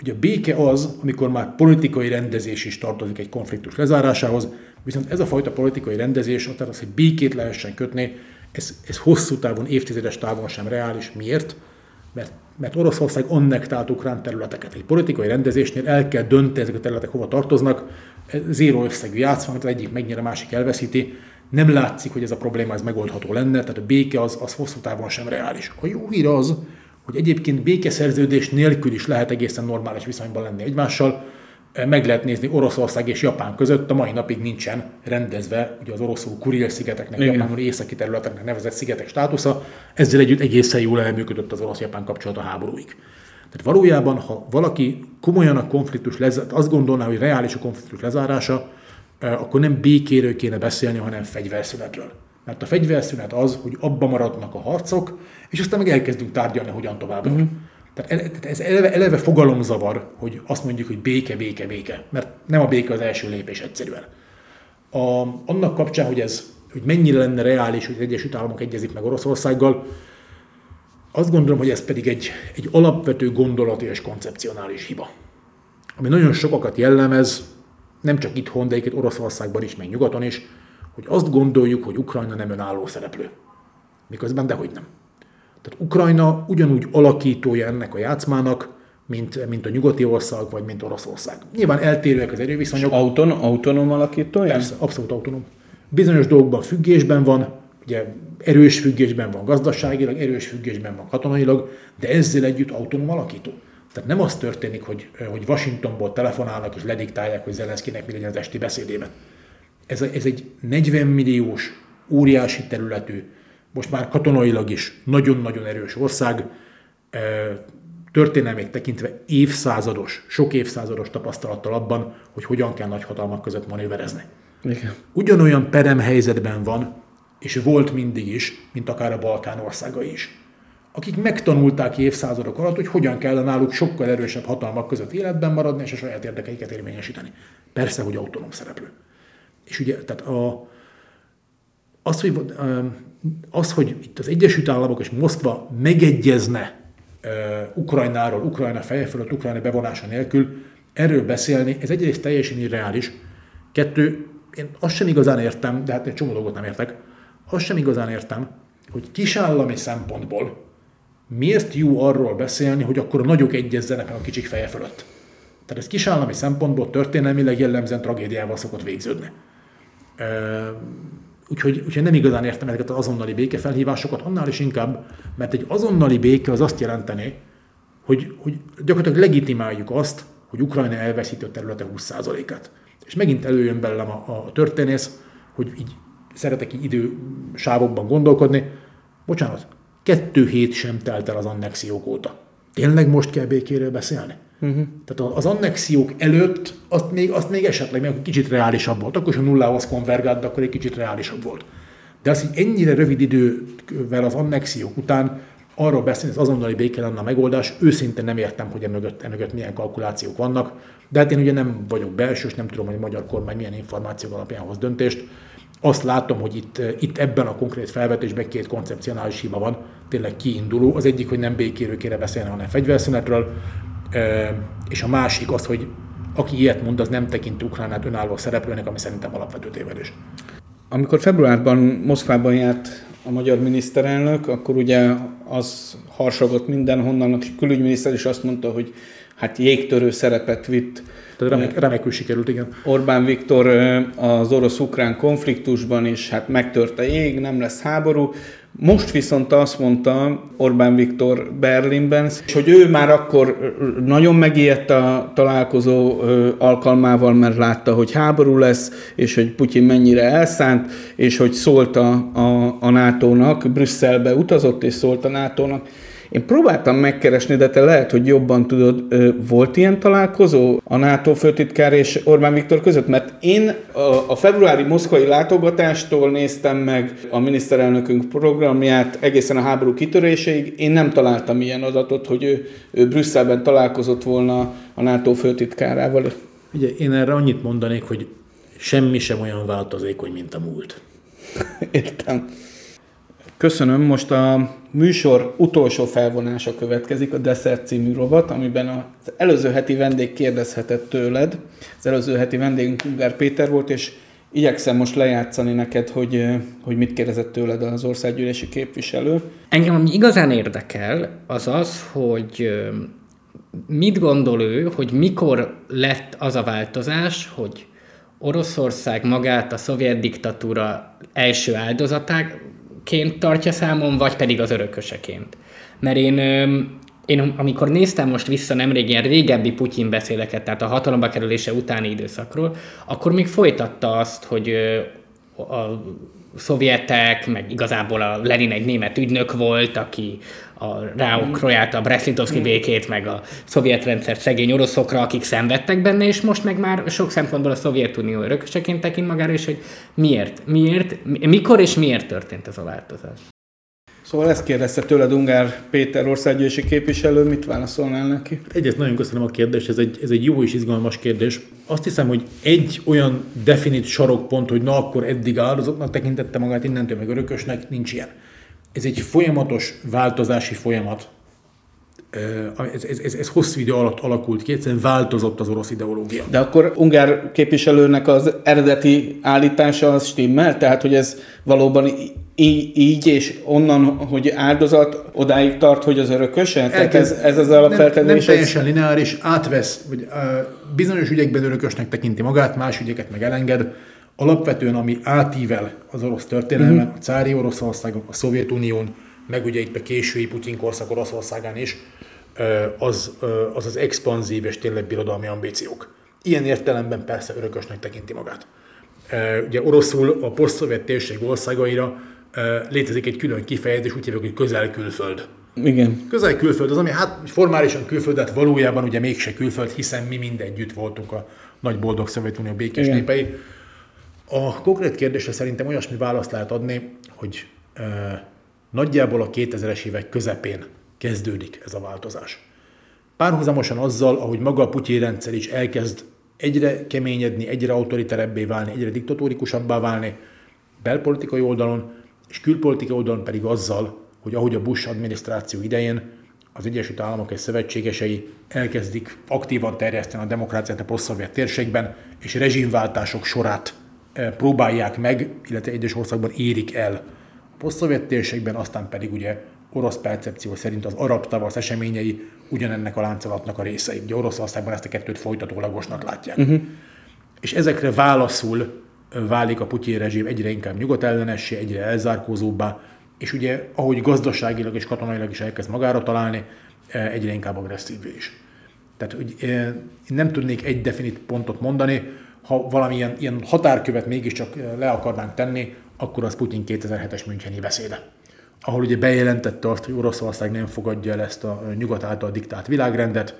Ugye a béke az, amikor már politikai rendezés is tartozik egy konfliktus lezárásához, viszont ez a fajta politikai rendezés, tehát az, hogy békét lehessen kötni, ez, ez hosszú távon, évtizedes távon sem reális. Miért? Mert, mert Oroszország annektált ukrán területeket. Egy politikai rendezésnél el kell dönteni, ezek a területek hova tartoznak, Ez zéró összegű játszma, mert az egyik megnyer, a másik elveszíti. Nem látszik, hogy ez a probléma ez megoldható lenne, tehát a béke az, az hosszú távon sem reális. A jó hír az, hogy egyébként békeszerződés nélkül is lehet egészen normális viszonyban lenni egymással. Meg lehet nézni Oroszország és Japán között, a mai napig nincsen rendezve ugye az oroszul Kuril-szigeteknek, Igen. Japánul északi területeknek nevezett szigetek státusza, ezzel együtt egészen jól elműködött az orosz-japán kapcsolat a háborúig. Tehát valójában, ha valaki komolyan a konfliktus lez, azt gondolná, hogy reális a konfliktus lezárása, eh, akkor nem békéről kéne beszélni, hanem fegyverszünetről. Mert a fegyverszünet az, hogy abba maradnak a harcok, és aztán meg elkezdünk tárgyalni, hogyan tovább. Uh-huh. Tehát ez eleve, eleve fogalomzavar, hogy azt mondjuk, hogy béke, béke, béke. Mert nem a béke az első lépés egyszerűen. A, annak kapcsán, hogy ez hogy mennyire lenne reális, hogy az Egyesült Államok egyezik meg Oroszországgal, azt gondolom, hogy ez pedig egy, egy alapvető gondolati és koncepcionális hiba. Ami nagyon sokakat jellemez, nem csak itthon, de itt Oroszországban is, meg nyugaton is, hogy azt gondoljuk, hogy Ukrajna nem önálló szereplő. Miközben dehogy nem. Tehát Ukrajna ugyanúgy alakítója ennek a játszmának, mint, mint a nyugati ország, vagy mint Oroszország. Nyilván eltérőek az erőviszonyok. Auton, autonóm alakítója? Persze, abszolút autonóm. Bizonyos dolgokban függésben van, ugye erős függésben van gazdaságilag, erős függésben van katonailag, de ezzel együtt autonóm alakító. Tehát nem az történik, hogy, hogy Washingtonból telefonálnak és lediktálják, hogy Zelenszkinek mi legyen az esti beszédében. Ez, ez egy 40 milliós, óriási területű, most már katonailag is nagyon-nagyon erős ország, történelmét tekintve évszázados, sok évszázados tapasztalattal abban, hogy hogyan kell nagyhatalmak között manőverezni. Igen. Ugyanolyan peremhelyzetben van, és volt mindig is, mint akár a Balkán országai is. Akik megtanulták évszázadok alatt, hogy hogyan kell náluk sokkal erősebb hatalmak között életben maradni, és a saját érdekeiket érvényesíteni. Persze, hogy autonóm szereplő. És ugye, tehát a, az, hogy, az, hogy itt az Egyesült Államok és Moszkva megegyezne Ukrajnáról, Ukrajna feje fölött, Ukrajna bevonása nélkül, erről beszélni, ez egyrészt teljesen irreális, kettő, én azt sem igazán értem, de hát egy csomó dolgot nem értek, azt sem igazán értem, hogy kisállami szempontból miért jó arról beszélni, hogy akkor a nagyok egyezzenek meg a kicsik feje fölött. Tehát ez kisállami szempontból történelmileg jellemzően tragédiával szokott végződni. Úgyhogy, úgyhogy nem igazán értem ezeket az azonnali békefelhívásokat, annál is inkább, mert egy azonnali béke az azt jelenteni, hogy, hogy gyakorlatilag legitimáljuk azt, hogy Ukrajna elveszíti a területe 20%-át. És megint előjön belőlem a, a történész, hogy így szeretek így idősávokban gondolkodni. Bocsánat, kettő hét sem telt el az annexiók óta. Tényleg most kell békéről beszélni? Uh-huh. Tehát az annexiók előtt azt még, azt még esetleg még kicsit reálisabb volt. Akkor is a nullához konvergált, de akkor egy kicsit reálisabb volt. De az, hogy ennyire rövid idővel az annexiók után arról beszélni, az azonnali béke lenne a megoldás, őszintén nem értem, hogy emögött, emögött milyen kalkulációk vannak, de hát én ugye nem vagyok belsős, nem tudom, hogy a magyar kormány milyen információk alapján hoz döntést. Azt látom, hogy itt, itt ebben a konkrét felvetésben két koncepcionális hiba van, tényleg kiinduló. Az egyik, hogy nem békéről kéne beszélni, hanem fegyverszünetről, és a másik az, hogy aki ilyet mond, az nem tekint Ukránát önálló szereplőnek, ami szerintem alapvető tévedés. Amikor februárban Moszkvában járt a magyar miniszterelnök, akkor ugye az harsogott mindenhonnan, a külügyminiszter is azt mondta, hogy hát jégtörő szerepet vitt tehát remek, remekül sikerült, igen. Orbán Viktor az orosz-ukrán konfliktusban is hát megtört a jég, nem lesz háború. Most viszont azt mondta Orbán Viktor Berlinben, hogy ő már akkor nagyon megijedt a találkozó alkalmával, mert látta, hogy háború lesz, és hogy Putyin mennyire elszánt, és hogy szólt a, a, a NATO-nak, Brüsszelbe utazott, és szólt a NATO-nak, én próbáltam megkeresni, de te lehet, hogy jobban tudod, volt ilyen találkozó a NATO főtitkár és Orbán Viktor között? Mert én a, februári moszkvai látogatástól néztem meg a miniszterelnökünk programját egészen a háború kitöréséig. Én nem találtam ilyen adatot, hogy ő, ő Brüsszelben találkozott volna a NATO főtitkárával. Ugye én erre annyit mondanék, hogy semmi sem olyan változékony, mint a múlt. <laughs> Értem. Köszönöm. Most a műsor utolsó felvonása következik, a Desszert című rovat, amiben az előző heti vendég kérdezhetett tőled. Az előző heti vendégünk Ungár Péter volt, és igyekszem most lejátszani neked, hogy, hogy mit kérdezett tőled az országgyűlési képviselő. Engem ami igazán érdekel, az az, hogy mit gondol ő, hogy mikor lett az a változás, hogy Oroszország magát a szovjet diktatúra első áldozatára ként tartja számon, vagy pedig az örököseként. Mert én, én amikor néztem most vissza nemrég ilyen régebbi Putyin beszéleket, tehát a hatalomba kerülése utáni időszakról, akkor még folytatta azt, hogy a szovjetek, meg igazából a Lenin egy német ügynök volt, aki a, ráokrojálta a Brest-Litovszki békét, meg a szovjet rendszer szegény oroszokra, akik szenvedtek benne, és most meg már sok szempontból a Szovjetunió örököseként tekint magára, és hogy miért, miért, mikor és miért történt ez a változás. Szóval ezt kérdezte tőled Ungár Péter országgyűlési képviselő, mit válaszolnál neki? Egyrészt nagyon köszönöm a kérdést, ez egy, ez egy jó és izgalmas kérdés. Azt hiszem, hogy egy olyan definit sarokpont, hogy na akkor eddig áldozatnak tekintette magát, innentől meg örökösnek, nincs ilyen. Ez egy folyamatos változási folyamat. Ez, ez, ez, ez hosszú idő alatt alakult ki, egyszerűen változott az orosz ideológia. De akkor Ungár képviselőnek az eredeti állítása az stimmel? Tehát, hogy ez valóban így, így és onnan, hogy áldozat odáig tart, hogy az örököse? Tehát ez, ez az alapfeltevés? Nem, nem teljesen lineáris, átvesz, vagy uh, bizonyos ügyekben örökösnek tekinti magát, más ügyeket meg elenged. Alapvetően, ami átível az orosz történelmen, uh-huh. a cári Oroszországon, a Szovjetunión, meg ugye itt a késői Putyin korszak Oroszországán is, az, az az expanzív és tényleg birodalmi ambíciók. Ilyen értelemben persze örökösnek tekinti magát. Ugye oroszul a poszt térség országaira létezik egy külön kifejezés, úgy hívjuk, hogy közel-külföld. Igen. Közel-külföld az, ami hát formálisan külföld, de hát valójában ugye mégse külföld, hiszen mi mind együtt voltunk a nagy boldog Szovjetunió békés Igen. népei. A konkrét kérdésre szerintem olyasmi választ lehet adni, hogy e, nagyjából a 2000-es évek közepén kezdődik ez a változás. Párhuzamosan azzal, ahogy maga a Putyin rendszer is elkezd egyre keményedni, egyre autoriterebbé válni, egyre diktatórikusabbá válni, belpolitikai oldalon, és külpolitikai oldalon pedig azzal, hogy ahogy a Bush adminisztráció idején az Egyesült Államok és szövetségesei elkezdik aktívan terjeszteni a demokráciát a posztszovjet térségben, és rezsimváltások sorát próbálják meg, illetve egyes országban érik el a posztszovjet térségben, aztán pedig ugye orosz percepció szerint az arab tavasz eseményei ugyanennek a láncolatnak a részei. Ugye Oroszországban ezt a kettőt folytatólagosnak látják. Uh-huh. És ezekre válaszul válik a Putyin rezsim egyre inkább nyugatellenessé, egyre elzárkózóbbá, és ugye ahogy gazdaságilag és katonailag is elkezd magára találni, eh, egyre inkább agresszív is. Tehát hogy eh, nem tudnék egy definit pontot mondani, ha valamilyen ilyen határkövet mégiscsak eh, le akarnánk tenni, akkor az Putyin 2007-es Müncheni beszéde. Ahol ugye bejelentette azt, hogy Oroszország nem fogadja el ezt a nyugat által diktált világrendet,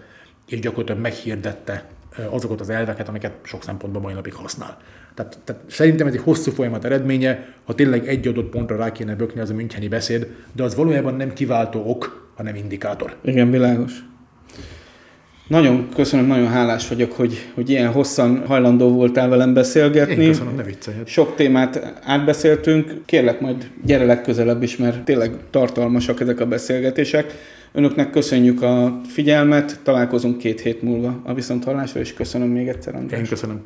és gyakorlatilag meghirdette azokat az elveket, amiket sok szempontból mai napig használ. Tehát, tehát szerintem ez egy hosszú folyamat eredménye, ha tényleg egy adott pontra rá kéne bökni, az a Müncheni beszéd, de az valójában nem kiváltó ok, hanem indikátor. Igen, világos. Nagyon köszönöm, nagyon hálás vagyok, hogy, hogy ilyen hosszan hajlandó voltál velem beszélgetni. Én köszönöm, ne viccelj. Sok témát átbeszéltünk, kérlek majd gyere legközelebb is, mert tényleg tartalmasak ezek a beszélgetések. Önöknek köszönjük a figyelmet, találkozunk két hét múlva a viszonthallásra, és köszönöm még egyszer, András. Én köszönöm.